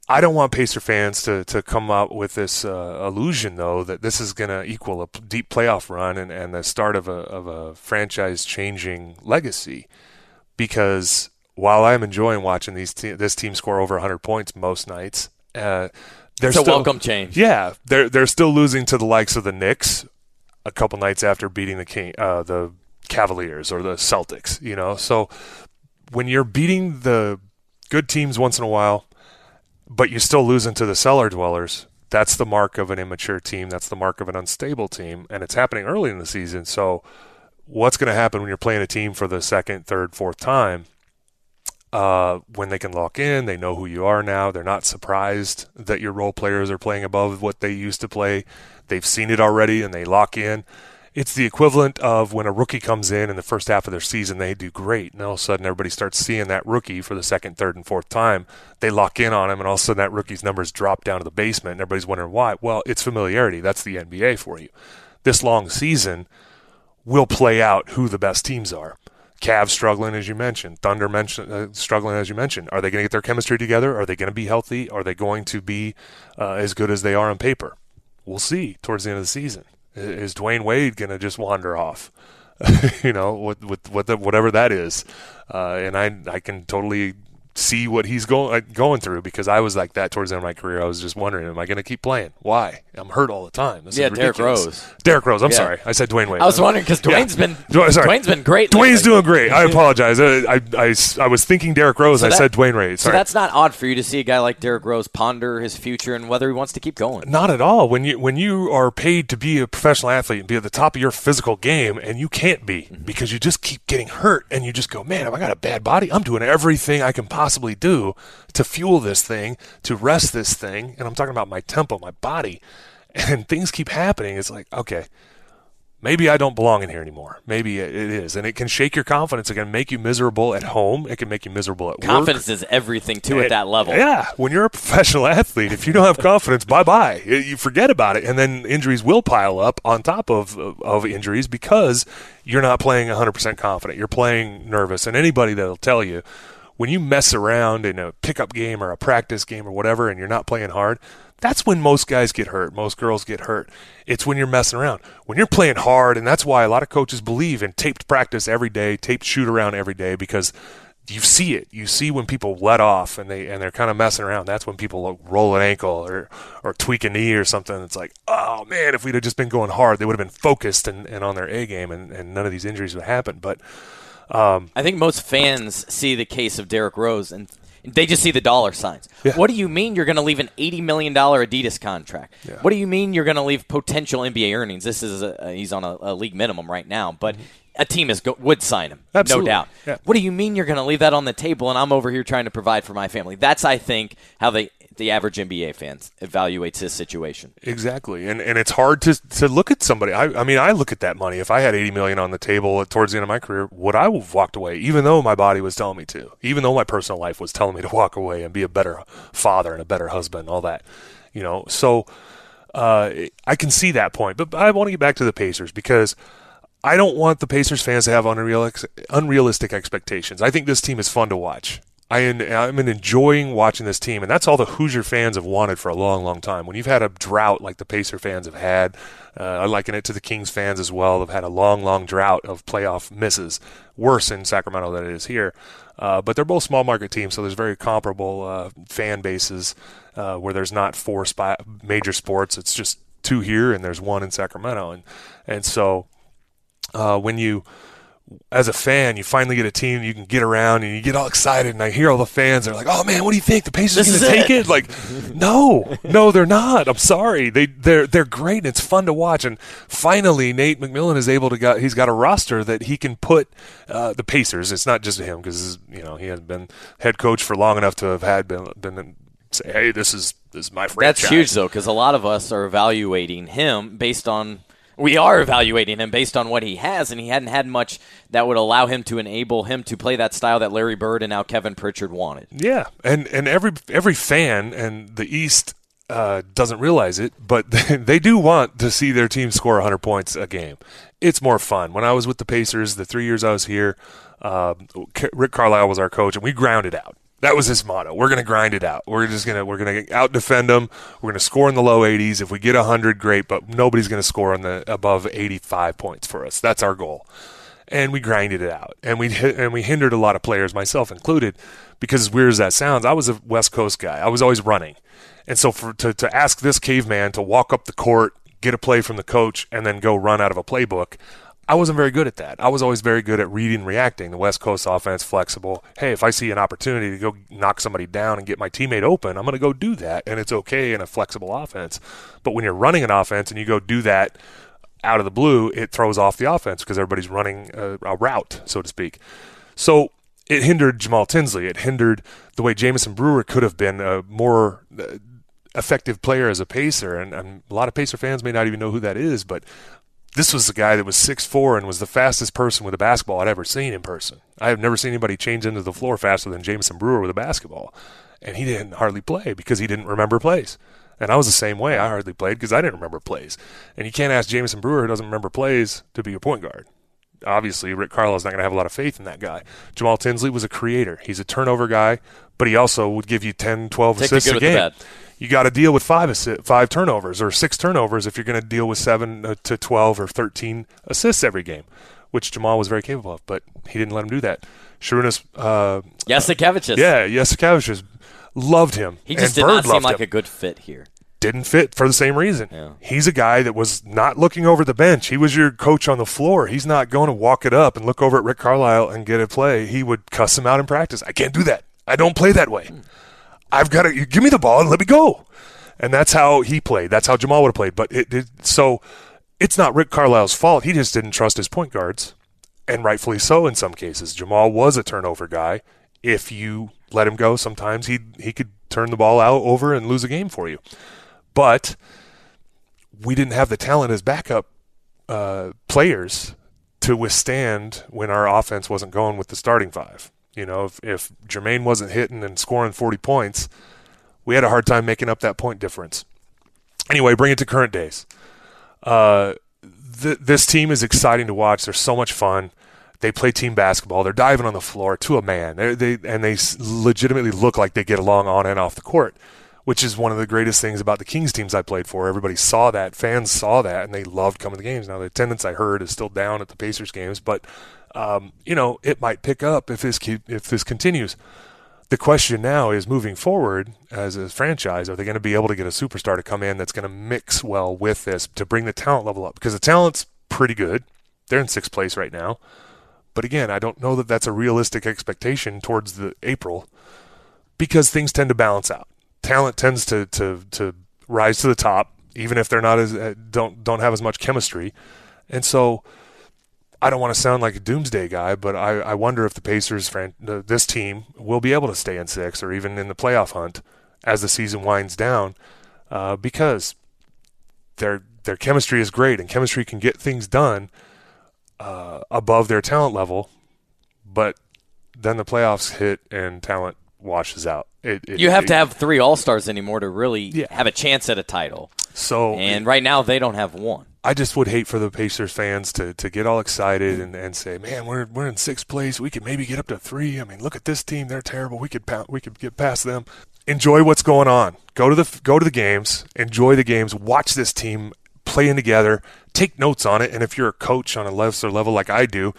[SPEAKER 2] I don't want Pacer fans to, to come up with this uh, illusion, though, that this is going to equal a deep playoff run and, and the start of a, of a franchise changing legacy. Because while I'm enjoying watching these te- this team score over 100 points most nights, uh,
[SPEAKER 1] they're it's still, a welcome change.
[SPEAKER 2] Yeah, they're they're still losing to the likes of the Knicks a couple nights after beating the King, uh, the Cavaliers or the Celtics. You know, so when you're beating the good teams once in a while, but you still losing to the cellar dwellers, that's the mark of an immature team. That's the mark of an unstable team, and it's happening early in the season. So, what's going to happen when you're playing a team for the second, third, fourth time? Uh, when they can lock in, they know who you are now. They're not surprised that your role players are playing above what they used to play. They've seen it already, and they lock in it's the equivalent of when a rookie comes in in the first half of their season, they do great, and all of a sudden everybody starts seeing that rookie for the second, third, and fourth time. They lock in on him, and all of a sudden that rookie's numbers drop down to the basement, and everybody's wondering why. Well, it's familiarity. That's the NBA for you. This long season will play out who the best teams are. Cavs struggling, as you mentioned. Thunder mentioned, uh, struggling, as you mentioned. Are they going to get their chemistry together? Are they going to be healthy? Are they going to be uh, as good as they are on paper? We'll see towards the end of the season. Is Dwyane Wade going to just wander off? [LAUGHS] you know, with with, with the, whatever that is, uh, and I I can totally see what he's going going through because I was like that towards the end of my career. I was just wondering, am I going to keep playing? Why? I'm hurt all the time.
[SPEAKER 1] This yeah, Derrick Rose.
[SPEAKER 2] Derrick Rose. I'm yeah. sorry, I said Dwyane Wade.
[SPEAKER 1] I was wondering because Dwyane's yeah. been sorry. Dwyane's been great.
[SPEAKER 2] Dwyane's doing great. I [LAUGHS] apologize. I, I, I, I was thinking Derrick Rose. So I said Dwyane Wade. Sorry.
[SPEAKER 1] So that's not odd for you to see a guy like Derrick Rose ponder his future and whether he wants to keep going.
[SPEAKER 2] Not at all. When you when you are paid to be a professional athlete and be at the top of your physical game, and you can't be mm-hmm. because you just keep getting hurt, and you just go, man, have I got a bad body? I'm doing everything I can possibly do to fuel this thing, to rest this thing. And I'm talking about my tempo, my body. And things keep happening. It's like, okay, maybe I don't belong in here anymore. Maybe it is. And it can shake your confidence. It can make you miserable at home. It can make you miserable at work.
[SPEAKER 1] confidence
[SPEAKER 2] work.
[SPEAKER 1] is everything, too, at that level.
[SPEAKER 2] Yeah. When you're a [LAUGHS] professional athlete, if you don't have confidence, bye bye. You forget about it. And then injuries will pile up on top of, of injuries because you're not playing 100% confident. You're playing nervous. And anybody that'll tell you, when you mess around in a pickup game or a practice game or whatever and you're not playing hard, that's when most guys get hurt. Most girls get hurt. It's when you're messing around. When you're playing hard, and that's why a lot of coaches believe in taped practice every day, taped shoot around every day, because you see it. You see when people let off and they and they're kind of messing around. That's when people roll an ankle or or tweak a knee or something. It's like, oh man, if we'd have just been going hard, they would have been focused and, and on their A game, and, and none of these injuries would happen. But Um,
[SPEAKER 1] I think most fans see the case of Derrick Rose and they just see the dollar signs.
[SPEAKER 2] Yeah.
[SPEAKER 1] What do you mean you're going to leave an $80 million Adidas contract?
[SPEAKER 2] Yeah.
[SPEAKER 1] What do you mean you're going to leave potential NBA earnings? This is a, he's on a, a league minimum right now, but a team is go, would sign him.
[SPEAKER 2] Absolutely.
[SPEAKER 1] no doubt.
[SPEAKER 2] Yeah.
[SPEAKER 1] What do you mean you're going to leave that on the table and I'm over here trying to provide for my family? That's I think how they the average NBA fans evaluates his situation.
[SPEAKER 2] Exactly, and and it's hard to to look at somebody. I, I mean, I look at that money. If I had eighty million on the table towards the end of my career, would I have walked away, even though my body was telling me to, even though my personal life was telling me to walk away and be a better father and a better husband, all that, you know. So uh, I can see that point, but I want to get back to the Pacers because. I don't want the Pacers fans to have unreal, unrealistic expectations. I think this team is fun to watch. I am enjoying watching this team, and that's all the Hoosier fans have wanted for a long, long time. When you've had a drought like the Pacer fans have had, uh, I liken it to the Kings fans as well. Have had a long, long drought of playoff misses, worse in Sacramento than it is here. Uh, but they're both small market teams, so there's very comparable uh, fan bases uh, where there's not four major sports. It's just two here, and there's one in Sacramento, and and so uh, when you as a fan, you finally get a team you can get around and you get all excited. And I hear all the fans are like, "Oh man, what do you think? The Pacers
[SPEAKER 1] This
[SPEAKER 2] going to take it?" Like, no, no, they're not. I'm sorry. They they're they're great and it's fun to watch. And finally, Nate McMillan is able to got he's got a roster that he can put uh, the Pacers. It's not just him because you know he hasn't been head coach for long enough to have had been been say, "Hey, this is this is my franchise."
[SPEAKER 1] That's huge, though, because a lot of us are evaluating him based on. We are evaluating him based on what he has, and he hadn't had much that would allow him to enable him to play that style that Larry Bird and now Kevin Pritchard wanted.
[SPEAKER 2] Yeah, and and every every fan and the East uh, doesn't realize it, but [LAUGHS] they do want to see their team score 100 points a game. It's more fun. When I was with the Pacers, the three years I was here, uh, Rick Carlisle was our coach, and we grounded out. That was his motto. We're going to grind it out. We're just going to we're going to out defend them. We're going to score in the low 80s. If we get 100, great, but nobody's going to score on the above 85 points for us. That's our goal. And we grinded it out, and we and we hindered a lot of players, myself included, because as weird as that sounds, I was a West Coast guy. I was always running, and so for to to ask this caveman to walk up the court, get a play from the coach, and then go run out of a playbook, I wasn't very good at that. I was always very good at reading reacting. The West Coast offense, flexible. Hey, if I see an opportunity to go knock somebody down and get my teammate open, I'm going to go do that, and it's okay in a flexible offense. But when you're running an offense and you go do that out of the blue, it throws off the offense because everybody's running a, a route, so to speak. So it hindered Jamal Tinsley. It hindered the way Jamison Brewer could have been a more uh, effective player as a pacer. And, and a lot of Pacer fans may not even know who that is, but this was the guy that was 6'4 and was the fastest person with a basketball I'd ever seen in person. I have never seen anybody change into the floor faster than Jamison Brewer with a basketball. And he didn't hardly play because he didn't remember plays. And I was the same way. I hardly played because I didn't remember plays. And you can't ask Jamison Brewer, who doesn't remember plays, to be your point guard. Obviously, Rick Carlisle's not going to have a lot of faith in that guy. Jamal Tinsley was a creator. He's a turnover guy, but he also would give you 10, 12
[SPEAKER 1] Take
[SPEAKER 2] assists a game you got to deal with five assi- five turnovers or six turnovers if you're going to deal with seven uh, to twelve or thirteen assists every game, which Jamal was very capable of. But he didn't let him do that. Šarūnas, uh,
[SPEAKER 1] Jasikevicius.
[SPEAKER 2] yeah, Jasikevicius loved him.
[SPEAKER 1] He just
[SPEAKER 2] and
[SPEAKER 1] did
[SPEAKER 2] Bird
[SPEAKER 1] not seem like
[SPEAKER 2] him.
[SPEAKER 1] a good fit here.
[SPEAKER 2] Didn't fit for the same reason.
[SPEAKER 1] Yeah.
[SPEAKER 2] He's a guy that was not looking over the bench. He was your coach on the floor. He's not going to walk it up and look over at Rick Carlisle and get a play. He would cuss him out in practice. I can't do that. I don't play that way. I've got to give me the ball and let me go. And that's how he played. That's how Jamal would have played. But it, it so it's not Rick Carlisle's fault. He just didn't trust his point guards, and rightfully so in some cases. Jamal was a turnover guy. If you let him go, sometimes he he could turn the ball out over and lose a game for you. But we didn't have the talent as backup uh, players to withstand when our offense wasn't going with the starting five. You know, if, if Jermaine wasn't hitting and scoring 40 points, we had a hard time making up that point difference. Anyway, bring it to current days. Uh, th- this team is exciting to watch. They're so much fun. They play team basketball. They're diving on the floor to a man. They're, they and they legitimately look like they get along on and off the court, which is one of the greatest things about the Kings teams I played for. Everybody saw that, fans saw that, and they loved coming to games. Now the attendance I heard is still down at the Pacers games, but um, you know it might pick up if this if this continues. The question now is moving forward as a franchise, are they going to be able to get a superstar to come in that's going to mix well with this to bring the talent level up? Because the talent's pretty good. They're in sixth place right now. But again, I don't know that that's a realistic expectation towards the April because things tend to balance out. Talent tends to to to rise to the top, even if they're not as uh, don't don't have as much chemistry, and so. I don't want to sound like a doomsday guy, but I, I wonder if the Pacers, this team, will be able to stay in six or even in the playoff hunt as the season winds down, uh, because their their chemistry is great and chemistry can get things done uh, above their talent level, but then the playoffs hit and talent washes out.
[SPEAKER 1] It, it, you have it, to have three All Stars anymore to really yeah. have a chance at a title.
[SPEAKER 2] So
[SPEAKER 1] and right now they don't have one.
[SPEAKER 2] I just would hate for the Pacers fans to, to get all excited and, and say, "Man, we're we're in sixth place. We could maybe get up to three. I mean, look at this team; they're terrible. We could we could get past them." Enjoy what's going on. Go to the go to the games. Enjoy the games. Watch this team playing together. Take notes on it. And if you're a coach on a lesser level like I do,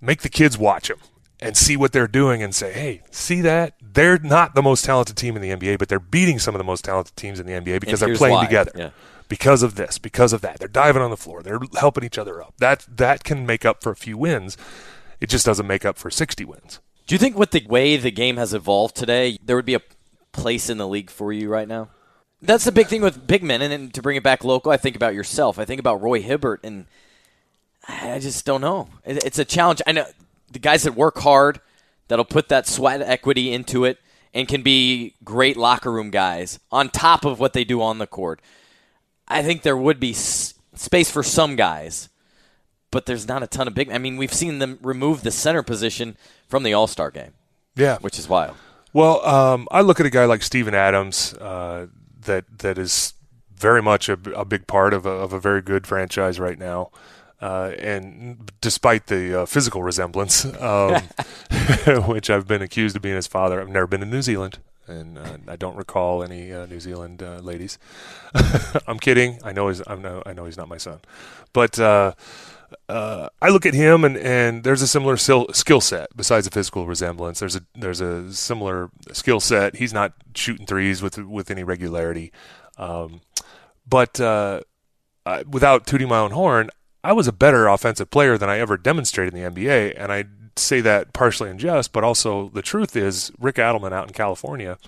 [SPEAKER 2] make the kids watch them and see what they're doing and say, hey, see that? They're not the most talented team in the NBA, but they're beating some of the most talented teams in the NBA because they're playing why. together. Yeah. Because of this, because of that. They're diving on the floor. They're helping each other up. That that can make up for a few wins. It just doesn't make up for 60 wins.
[SPEAKER 1] Do you think with the way the game has evolved today, there would be a place in the league for you right now? That's the big thing with big men, and then to bring it back local, I think about yourself. I think about Roy Hibbert, and I just don't know. It's a challenge. I know the guys that work hard, that'll put that sweat equity into it, and can be great locker room guys on top of what they do on the court. I think there would be s- space for some guys, but there's not a ton of big. I mean, we've seen them remove the center position from the All Star game.
[SPEAKER 2] Yeah,
[SPEAKER 1] which is wild.
[SPEAKER 2] Well, um, I look at a guy like Steven Adams uh, that that is very much a, a big part of a, of a very good franchise right now. Uh, and despite the uh, physical resemblance, um, [LAUGHS] [LAUGHS] which I've been accused of being his father, I've never been to New Zealand, and uh, I don't recall any uh, New Zealand uh, ladies. [LAUGHS] I'm kidding. I know he's. I know. I know he's not my son, but. Uh, I look at him and, and there's a similar skill set besides the physical resemblance. There's a there's a similar skill set. He's not shooting threes with with any regularity, um, but without tooting my own horn, I was a better offensive player than I ever demonstrated in the NBA, and I say that partially in jest, but also the truth is Rick Adelman out in California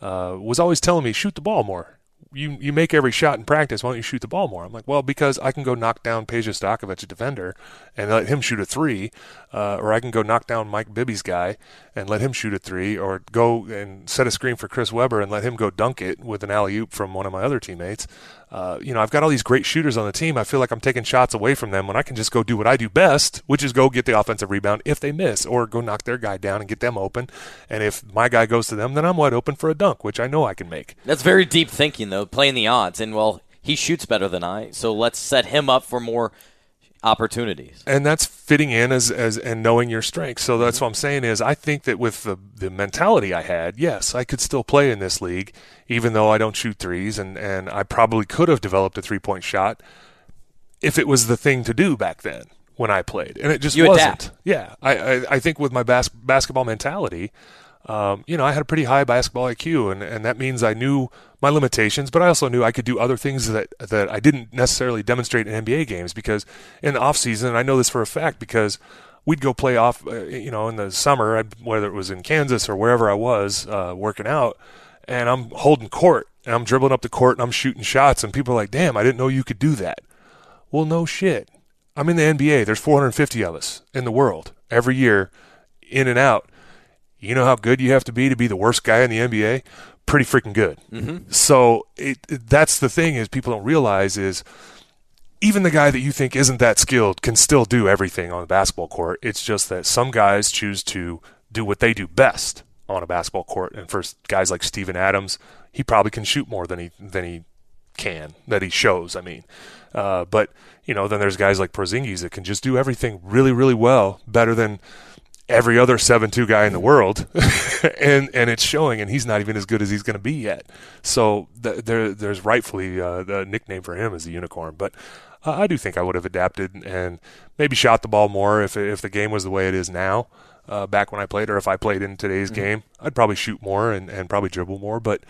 [SPEAKER 2] uh, was always telling me shoot the ball more you you make every shot in practice. Why don't you shoot the ball more? I'm like, well, because I can go knock down Peja Stojakovic, a defender, and let him shoot a three, uh, or I can go knock down Mike Bibby's guy and let him shoot a three, or go and set a screen for Chris Webber and let him go dunk it with an alley oop from one of my other teammates. Uh, you know, I've got all these great shooters on the team. I feel like I'm taking shots away from them when I can just go do what I do best, which is go get the offensive rebound if they miss, or go knock their guy down and get them open. And if my guy goes to them, then I'm wide open for a dunk, which I know I can make.
[SPEAKER 1] That's very deep thinking, though, playing the odds. And, well, he shoots better than I, so let's set him up for more opportunities.
[SPEAKER 2] And that's fitting in as, as and knowing your strengths. So that's mm-hmm. what I'm saying is I think that with the, the mentality I had, yes, I could still play in this league, even though I don't shoot threes and, and I probably could have developed a three point shot if it was the thing to do back then when I played. And it just
[SPEAKER 1] you
[SPEAKER 2] wasn't.
[SPEAKER 1] Adapt.
[SPEAKER 2] Yeah. I, I, I think with my bas- basketball mentality, um, you know, I had a pretty high basketball IQ, and, and that means I knew my limitations, but I also knew I could do other things that that I didn't necessarily demonstrate in NBA games because in the off season, I know this for a fact because we'd go play off, uh, you know, in the summer, whether it was in Kansas or wherever I was uh, working out, and I'm holding court and I'm dribbling up the court and I'm shooting shots, and people are like, "Damn, I didn't know you could do that." Well, no shit. I'm in the NBA. There's 450 of us in the world every year, in and out you know how good you have to be to be the worst guy in the NBA? Pretty freaking good. Mm-hmm. So it, it, that's the thing is people don't realize is even the guy that you think isn't that skilled can still do everything on the basketball court. It's just that some guys choose to do what they do best on a basketball court. And for guys like Steven Adams, he probably can shoot more than he than he can that he shows. I mean, uh, but you know, then there's guys like Porzingis that can just do everything really, really well, better than every other seven two guy in the world, [LAUGHS] and and it's showing. And he's not even as good as he's going to be yet. So the, there there's rightfully uh, the nickname for him is the unicorn. But uh, I do think I would have adapted and maybe shot the ball more if if the game was the way it is now. Uh, back when I played, or if I played in today's mm-hmm. game, I'd probably shoot more and, and probably dribble more. But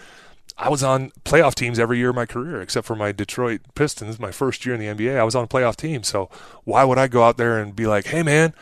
[SPEAKER 2] I was on playoff teams every year of my career, except for my Detroit Pistons, my first year in the NBA. I was on a playoff team. So why would I go out there and be like, hey, man,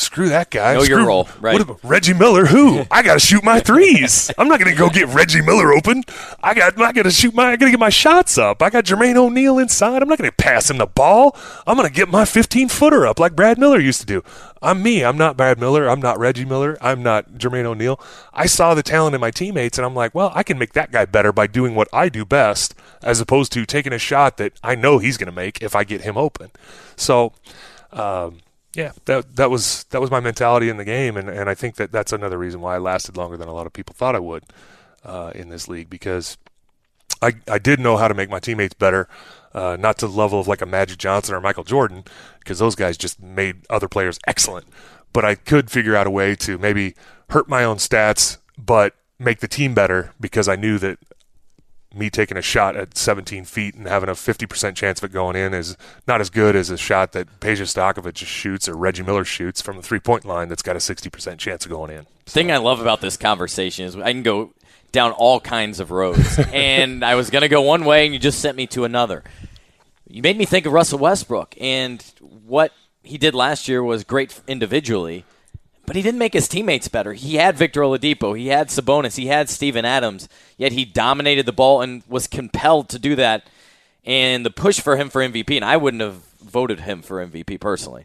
[SPEAKER 2] screw that guy.
[SPEAKER 1] Know
[SPEAKER 2] screw,
[SPEAKER 1] your role, right.
[SPEAKER 2] What, Reggie Miller, who? [LAUGHS] I got to shoot my threes. I'm not going to go get Reggie Miller open. I got I got to shoot my I got to get my shots up. I got Jermaine O'Neal inside. I'm not going to pass him the ball. I'm going to get my 15 footer up like Brad Miller used to do. I'm me. I'm not Brad Miller. I'm not Reggie Miller. I'm not Jermaine O'Neal. I saw the talent in my teammates and I'm like, well, I can make that guy better by doing what I do best as opposed to taking a shot that I know he's going to make if I get him open. So, um, yeah, that that was that was my mentality in the game, and, and I think that that's another reason why I lasted longer than a lot of people thought I would uh, in this league because I I did know how to make my teammates better, uh, not to the level of like a Magic Johnson or Michael Jordan, because those guys just made other players excellent. But I could figure out a way to maybe hurt my own stats, but make the team better because I knew that me taking a shot at 17 feet and having a 50% chance of it going in is not as good as a shot that Peja Stojakovic shoots or Reggie Miller shoots from the three point line that's got a 60% chance of going in.
[SPEAKER 1] The thing I love about this conversation is I can go down all kinds of roads. [LAUGHS] and I was going to go one way, and you just sent me to another. You made me think of Russell Westbrook, and what he did last year was great individually but he didn't make his teammates better. He had Victor Oladipo, he had Sabonis, he had Steven Adams, yet he dominated the ball and was compelled to do that. And the push for him for MVP, and I wouldn't have voted him for MVP personally,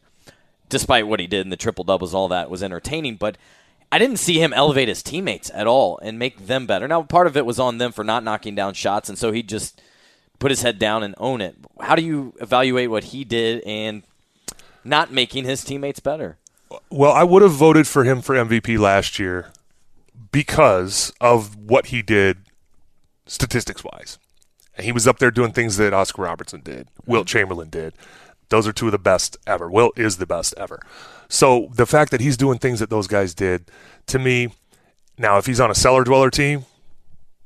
[SPEAKER 1] despite what he did and the triple doubles, all that was entertaining. But I didn't see him elevate his teammates at all and make them better. Now, part of it was on them for not knocking down shots, and so he just put his head down and own it. How do you evaluate what he did and not making his teammates better?
[SPEAKER 2] Well, I would have voted for him for MVP last year because of what he did statistics wise. He was up there doing things that Oscar Robertson did, Wilt Chamberlain did. Those are two of the best ever. Wilt is the best ever. So the fact that he's doing things that those guys did, to me, now if he's on a cellar dweller team,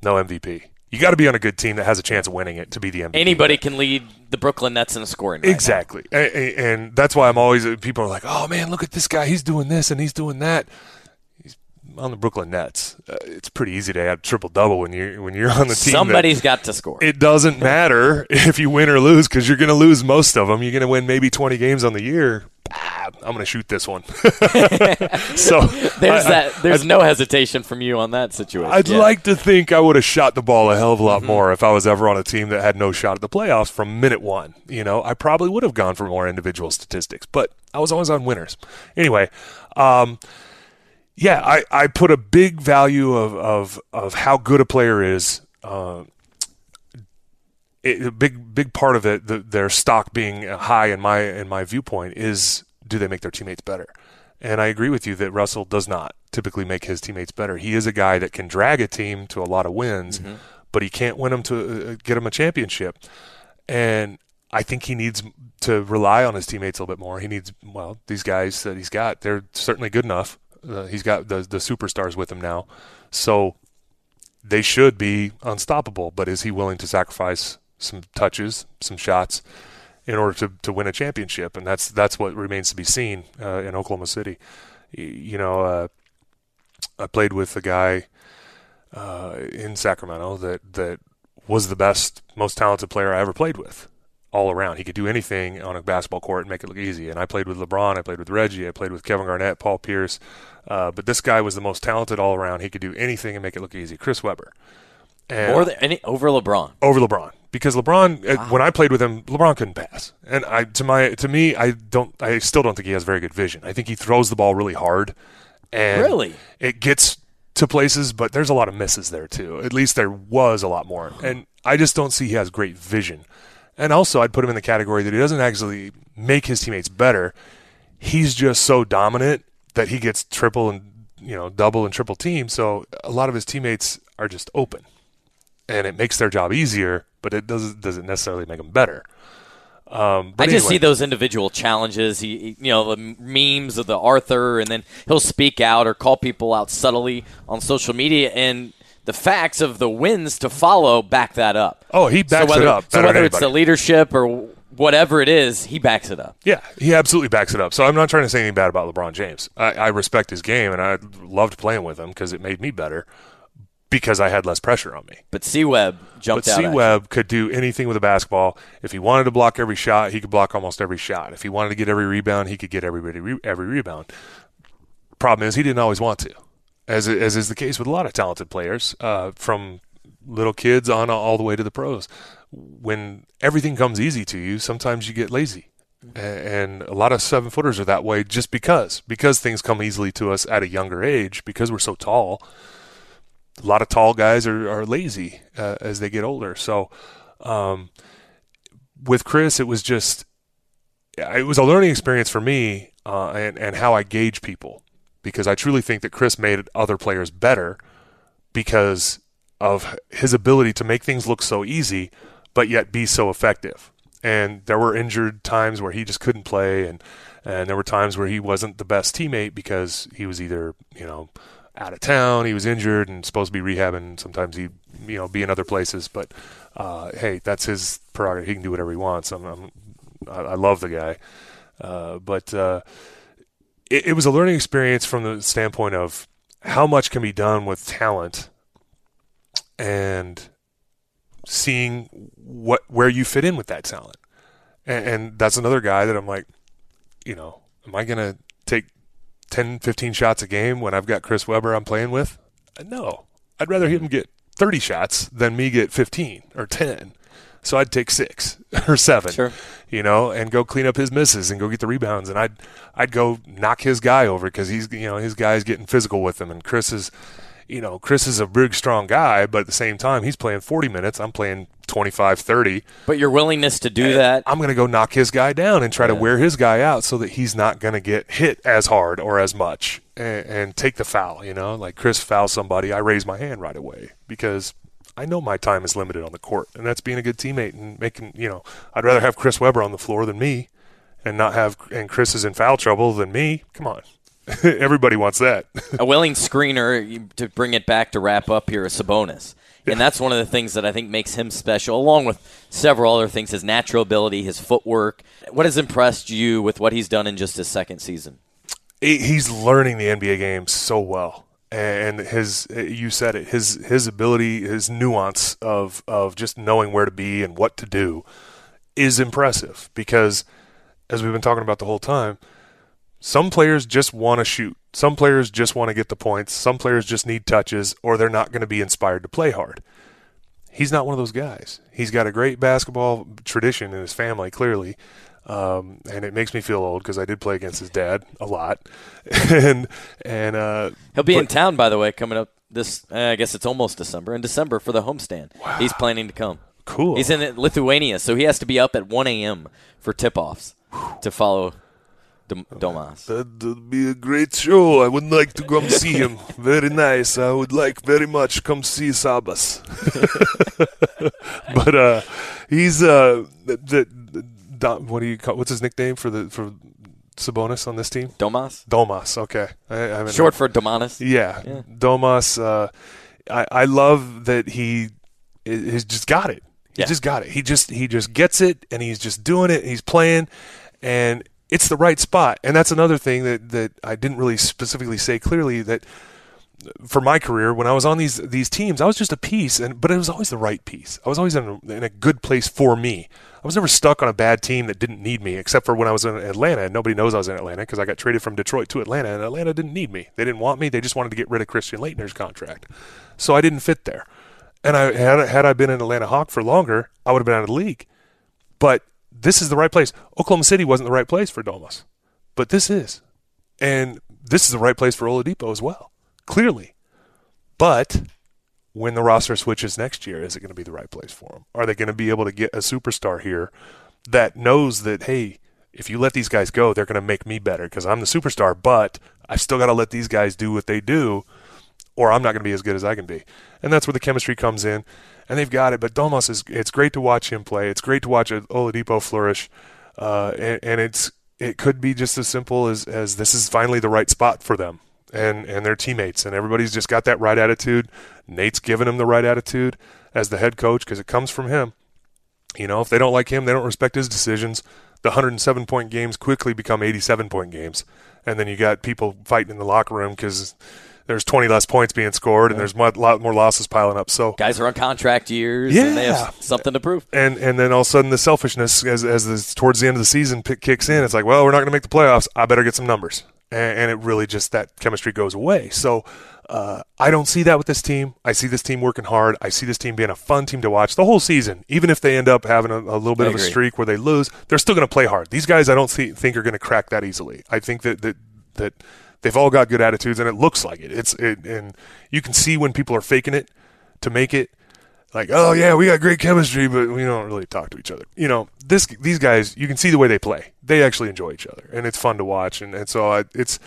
[SPEAKER 2] no MVP. You got to be on a good team that has a chance of winning it to be the MVP.
[SPEAKER 1] Anybody can lead the Brooklyn Nets in a scoring. Right
[SPEAKER 2] exactly, and, and, that's why I'm always people are like, "Oh man, look at this guy! He's doing this and he's doing that." He's on the Brooklyn Nets. Uh, it's pretty easy to have triple double when you when you're on the team.
[SPEAKER 1] Somebody's got to score.
[SPEAKER 2] It doesn't matter [LAUGHS] if you win or lose because you're going to lose most of them. You're going to win maybe 20 games on the year. I'm going to shoot this one. [LAUGHS] so
[SPEAKER 1] there's I, that. There's I, no hesitation from you on that situation.
[SPEAKER 2] I'd yeah. like to think I would have shot the ball a hell of a lot mm-hmm. more if I was ever on a team that had no shot at the playoffs from minute one. You know, I probably would have gone for more individual statistics, but I was always on winners. Anyway, um, yeah, I, I put a big value of, of, of how good a player is. Uh, it, a big big part of it, the, their stock being high in my in my viewpoint, is do they make their teammates better? And I agree with you that Russell does not typically make his teammates better. He is a guy that can drag a team to a lot of wins, mm-hmm. but he can't win them to uh, get them a championship. And I think he needs to rely on his teammates a little bit more. He needs well, these guys that he's got, they're certainly good enough. Uh, he's got the the superstars with him now, so they should be unstoppable. But is he willing to sacrifice some touches, some shots, in order to, to win a championship, and that's that's what remains to be seen uh, in Oklahoma City. You know, uh, I played with a guy uh, in Sacramento that that was the best, most talented player I ever played with, all around. He could do anything on a basketball court and make it look easy. And I played with LeBron, I played with Reggie, I played with Kevin Garnett, Paul Pierce, uh, but this guy was the most talented all around. He could do anything and make it look easy. Chris Webber.
[SPEAKER 1] And More than any over LeBron.
[SPEAKER 2] Over LeBron because LeBron uh, wow. when I played with him, LeBron couldn't pass. And I to my to me, I don't I still don't think he has very good vision. I think he throws the ball really hard and
[SPEAKER 1] really
[SPEAKER 2] it gets to places, but there's a lot of misses there too. At least there was a lot more. And I just don't see he has great vision. And also I'd put him in the category that he doesn't actually make his teammates better. He's just so dominant that he gets triple and you know, double and triple team, so a lot of his teammates are just open and it makes their job easier, but it doesn't doesn't necessarily make them better. Um, I
[SPEAKER 1] just see those individual challenges. He, you know, the memes of the Arthur, and then he'll speak out or call people out subtly on social media, and the facts of the wins to follow back that up.
[SPEAKER 2] Oh, he backs
[SPEAKER 1] so whether,
[SPEAKER 2] it up.
[SPEAKER 1] So whether it's the leadership or whatever it is, he backs it up.
[SPEAKER 2] Yeah, he absolutely backs it up. So I'm not trying to say anything bad about LeBron James. I, I respect his game, and I loved playing with him because it made me better because I had less pressure on me.
[SPEAKER 1] But C Webb jumped
[SPEAKER 2] but
[SPEAKER 1] out.
[SPEAKER 2] C Webb could do anything with a basketball. If he wanted to block every shot, he could block almost every shot. If he wanted to get every rebound, he could get every every rebound. Problem is, he didn't always want to, as as is the case with a lot of talented players, uh, from little kids on all the way to the pros. When everything comes easy to you, sometimes you get lazy. And a lot of seven footers are that way just because because things come easily to us at a younger age because we're so tall a lot of tall guys are, are lazy uh, as they get older. So um, with Chris, it was just it was a learning experience for me uh, and and how I gauge people because I truly think that Chris made other players better because of his ability to make things look so easy but yet be so effective. And there were injured times where he just couldn't play and and there were times where he wasn't the best teammate because he was either, you know, out of town. He was injured and supposed to be rehabbing. Sometimes he, you know, be in other places. But uh, hey, that's his prerogative. He can do whatever he wants. I'm, I'm i love the guy, uh, but uh, it, it was a learning experience from the standpoint of how much can be done with talent and seeing what where you fit in with that talent. And, and that's another guy that I'm like, you know, am I gonna take 10, 15 shots a game when I've got Chris Webber I'm playing with? No. I'd rather him get 30 shots than me get 15 or 10. So I'd take six [LAUGHS] or seven,
[SPEAKER 1] sure.
[SPEAKER 2] you know, and go clean up his misses and go get the rebounds. And I'd, I'd go knock his guy over because he's, you know, his guy's getting physical with him. And Chris is, you know, Chris is a big, strong guy, but at the same time, he's playing 40 minutes. I'm playing 25, 30.
[SPEAKER 1] But your willingness to do that.
[SPEAKER 2] I'm going to go knock his guy down and try
[SPEAKER 1] yeah.
[SPEAKER 2] to wear his guy out so that he's not going to get hit as hard or as much and, and, take the foul. You know, like Chris fouls somebody, I raise my hand right away because I know my time is limited on the court, and that's being a good teammate and making. You know, I'd rather have Chris Webber on the floor than me, and not have and Chris is in foul trouble than me. Come on, [LAUGHS] Everybody wants that.
[SPEAKER 1] a willing screener to bring it back to wrap up here is Sabonis. And that's one of the things that I think makes him special, along with several other things his natural ability, his footwork. What has impressed you with what he's done in just his second season?
[SPEAKER 2] He's learning the NBA game so well. And his, you said it, his his ability, his nuance of of just knowing where to be and what to do, is impressive. Because, as we've been talking about the whole time, some players just want to shoot. Some players just want to get the points. Some players just need touches, or they're not going to be inspired to play hard. He's not one of those guys. He's got a great basketball tradition in his family, clearly. Um, and it makes me feel old because I did play against his dad a lot, [LAUGHS] and and uh,
[SPEAKER 1] he'll be but, in town by the way coming up this. Uh, I guess it's almost December. In December for the homestand, wow. he's planning to come.
[SPEAKER 2] Cool.
[SPEAKER 1] He's in Lithuania, so he has to be up at 1 a.m. for tip-offs to follow Domas.
[SPEAKER 2] That'd be a great show. I would like to come see him. [LAUGHS] Very nice. I would like very much come see Sabas. [LAUGHS] but uh, he's uh, the, the, what do you call? What's his nickname for the for Sabonis on this team?
[SPEAKER 1] Domas.
[SPEAKER 2] Domas. Okay. I,
[SPEAKER 1] I Short for Domantas.
[SPEAKER 2] Yeah. yeah. Domas. Uh, I I love that he he's just got it. He yeah. just got it. He just he just gets it, and he's just doing it. he's playing, and it's the right spot. And that's another thing that, that I didn't really specifically say clearly that for my career, when I was on these these teams, I was just a piece, and but it was always the right piece. I was always in a, in a good place for me. I was never stuck on a bad team that didn't need me, except for when I was in Atlanta. And nobody knows I was in Atlanta because I got traded from Detroit to Atlanta, and Atlanta didn't need me. They didn't want me. They just wanted to get rid of Christian Laettner's contract, so I didn't fit there. And I had had I been an Atlanta Hawk for longer, I would have been out of the league. But this is the right place. Oklahoma City wasn't the right place for Domas, but this is. And this is the right place for Oladipo as well, clearly. But when the roster switches next year, is it going to be the right place for them? Are they going to be able to get a superstar here that knows that, hey, if you let these guys go, they're going to make me better because I'm the superstar, but I've still got to let these guys do what they do, or I'm not going to be as good as I can be. And that's where the chemistry comes in and they've got it. But Domas is it's great to watch him play. It's great to watch Oladipo flourish, uh, and, and, it's it could be just as simple as as this is finally the right spot for them and and their teammates, and everybody's just got that right attitude. Nate's given him the right attitude as the head coach because it comes from him. You know, if they don't like him, they don't respect his decisions. The 107 point games quickly become 87 point games, and then you got people fighting in the locker room because there's 20 less points being scored, and there's a lot more losses piling up. So
[SPEAKER 1] guys are on contract years, yeah. and they have something to prove.
[SPEAKER 2] And and then all of a sudden, the selfishness as as the, towards the end of the season kicks in. It's like, well, we're not going to make the playoffs. I better get some numbers, and, and it really just that chemistry goes away. So. Uh, I don't see that with this team. I see this team working hard. I see this team being a fun team to watch the whole season. Even if they end up having a, a little bit I of agree. a streak where they lose, they're still going to play hard. These guys, I don't see, think are going to crack that easily. I think that that that they've all got good attitudes, and it looks like it. It's it, and you can see when people are faking it to make it. Like, oh yeah, we got great chemistry, but we don't really talk to each other. You know, this these guys, you can see the way they play. They actually enjoy each other, and it's fun to watch. And, and so I, it's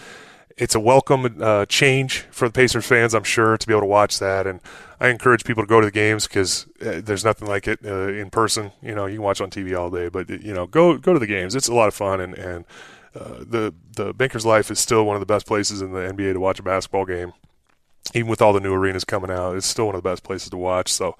[SPEAKER 2] it's a welcome uh, change for the Pacers fans, I'm sure, to be able to watch that. And I encourage people to go to the games because uh, there's nothing like it uh, in person. You know, you can watch on TV all day, but you know, go go to the games. It's a lot of fun, and and uh, the the Bankers Life is still one of the best places in the NBA to watch a basketball game. Even with all the new arenas coming out, it's still one of the best places to watch. So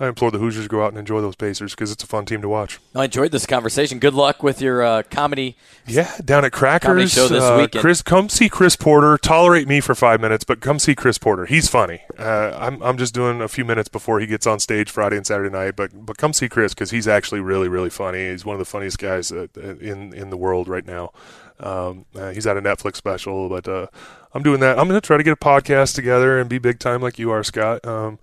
[SPEAKER 2] I implore the Hoosiers to go out and enjoy those Pacers because it's a fun team to watch.
[SPEAKER 1] I enjoyed this conversation. Good luck with your uh, comedy.
[SPEAKER 2] Yeah, down at Crackers.
[SPEAKER 1] Show this
[SPEAKER 2] uh,
[SPEAKER 1] weekend.
[SPEAKER 2] Chris, come see Chris Porter. Tolerate me for five minutes, but come see Chris Porter. He's funny. Uh, I'm I'm just doing a few minutes before he gets on stage Friday and Saturday night, but but come see Chris because he's actually really really funny. He's one of the funniest guys in in the world right now. Um, uh, he's at a Netflix special, but uh, I'm doing that. I'm going to try to get a podcast together and be big time like you are, Scott. Um,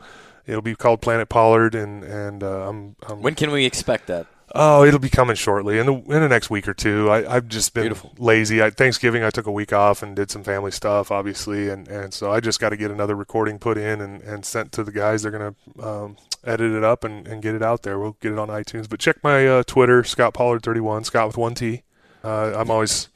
[SPEAKER 2] it'll be called Planet Pollard, and and uh, I'm, I'm,
[SPEAKER 1] When can we expect that?
[SPEAKER 2] Oh, it'll be coming shortly in the in the next week or two. I, have just been Beautiful. lazy. I, Thanksgiving, I took a week off and did some family stuff, obviously, and, and so I just got to get another recording put in and, and sent to the guys. They're gonna um, edit it up and, and get it out there. We'll get it on iTunes. But check my uh, Twitter, Scot Pollard thirty one, Scot with one T. Uh, I'm always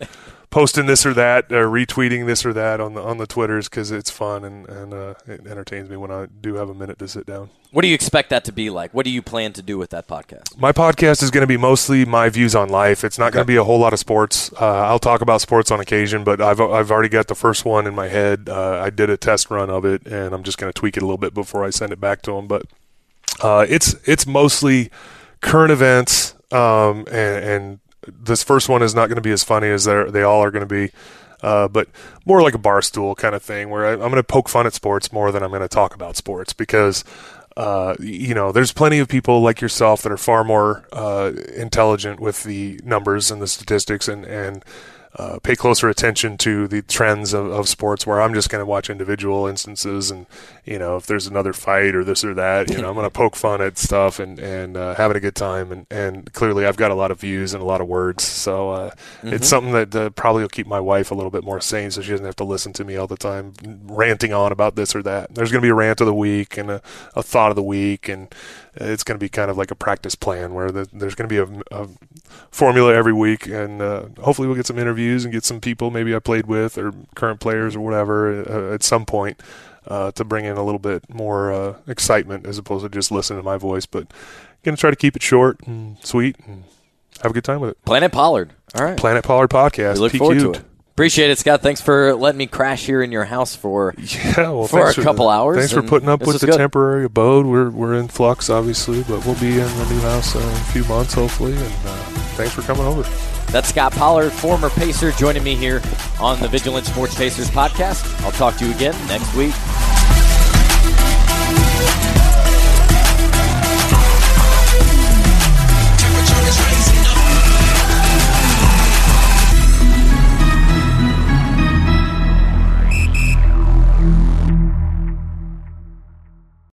[SPEAKER 2] posting this or that, or retweeting this or that on the on the twitters because it's fun and and uh, it entertains me when I do have a minute to sit down.
[SPEAKER 1] What do you expect that to be like? What do you plan to do with that podcast?
[SPEAKER 2] My podcast is going to be mostly my views on life. It's not okay. going to be a whole lot of sports. Uh, I'll talk about sports on occasion, but I've I've already got the first one in my head. Uh, I did a test run of it, and I'm just going to tweak it a little bit before I send it back to them. But uh, it's it's mostly current events um, and, and this first one is not going to be as funny as they all are going to be. Uh, but more like a bar stool kind of thing where I, am going to poke fun at sports more than I'm going to talk about sports because, uh, you know, there's plenty of people like yourself that are far more uh, intelligent with the numbers and the statistics and, and uh, pay closer attention to the trends of, of sports where I'm just going to watch individual instances and you know if there's another fight or this or that you know I'm going [LAUGHS] to poke fun at stuff and and uh, having a good time. And and clearly I've got a lot of views and a lot of words. So uh, mm-hmm. it's something that uh, probably will keep my wife a little bit more sane so she doesn't have to listen to me all the time ranting on about this or that. There's going to be a rant of the week and a, a thought of the week and it's going to be kind of like a practice plan where the, there's going to be a, a, formula every week, and uh, hopefully we'll get some interviews and get some people maybe I played with or current players or whatever uh, at some point uh, to bring in a little bit more uh, excitement as opposed to just listening to my voice. But going to try to keep it short and sweet and have a good time with it.
[SPEAKER 1] Planet Pollard. All right.
[SPEAKER 2] Planet Pollard podcast.
[SPEAKER 1] We look forward to it. Appreciate it, Scott. Thanks for letting me crash here in your house for [LAUGHS]
[SPEAKER 2] yeah, well,
[SPEAKER 1] for a couple hours.
[SPEAKER 2] Thanks for putting up with the good. temporary abode. We're we're in flux, obviously, but we'll be in the new house uh, in a few months, hopefully. And uh, thanks for coming over.
[SPEAKER 1] That's Scot Pollard, former Pacer, joining me here on the Vigilant Sports Pacers podcast. I'll talk to you again next week.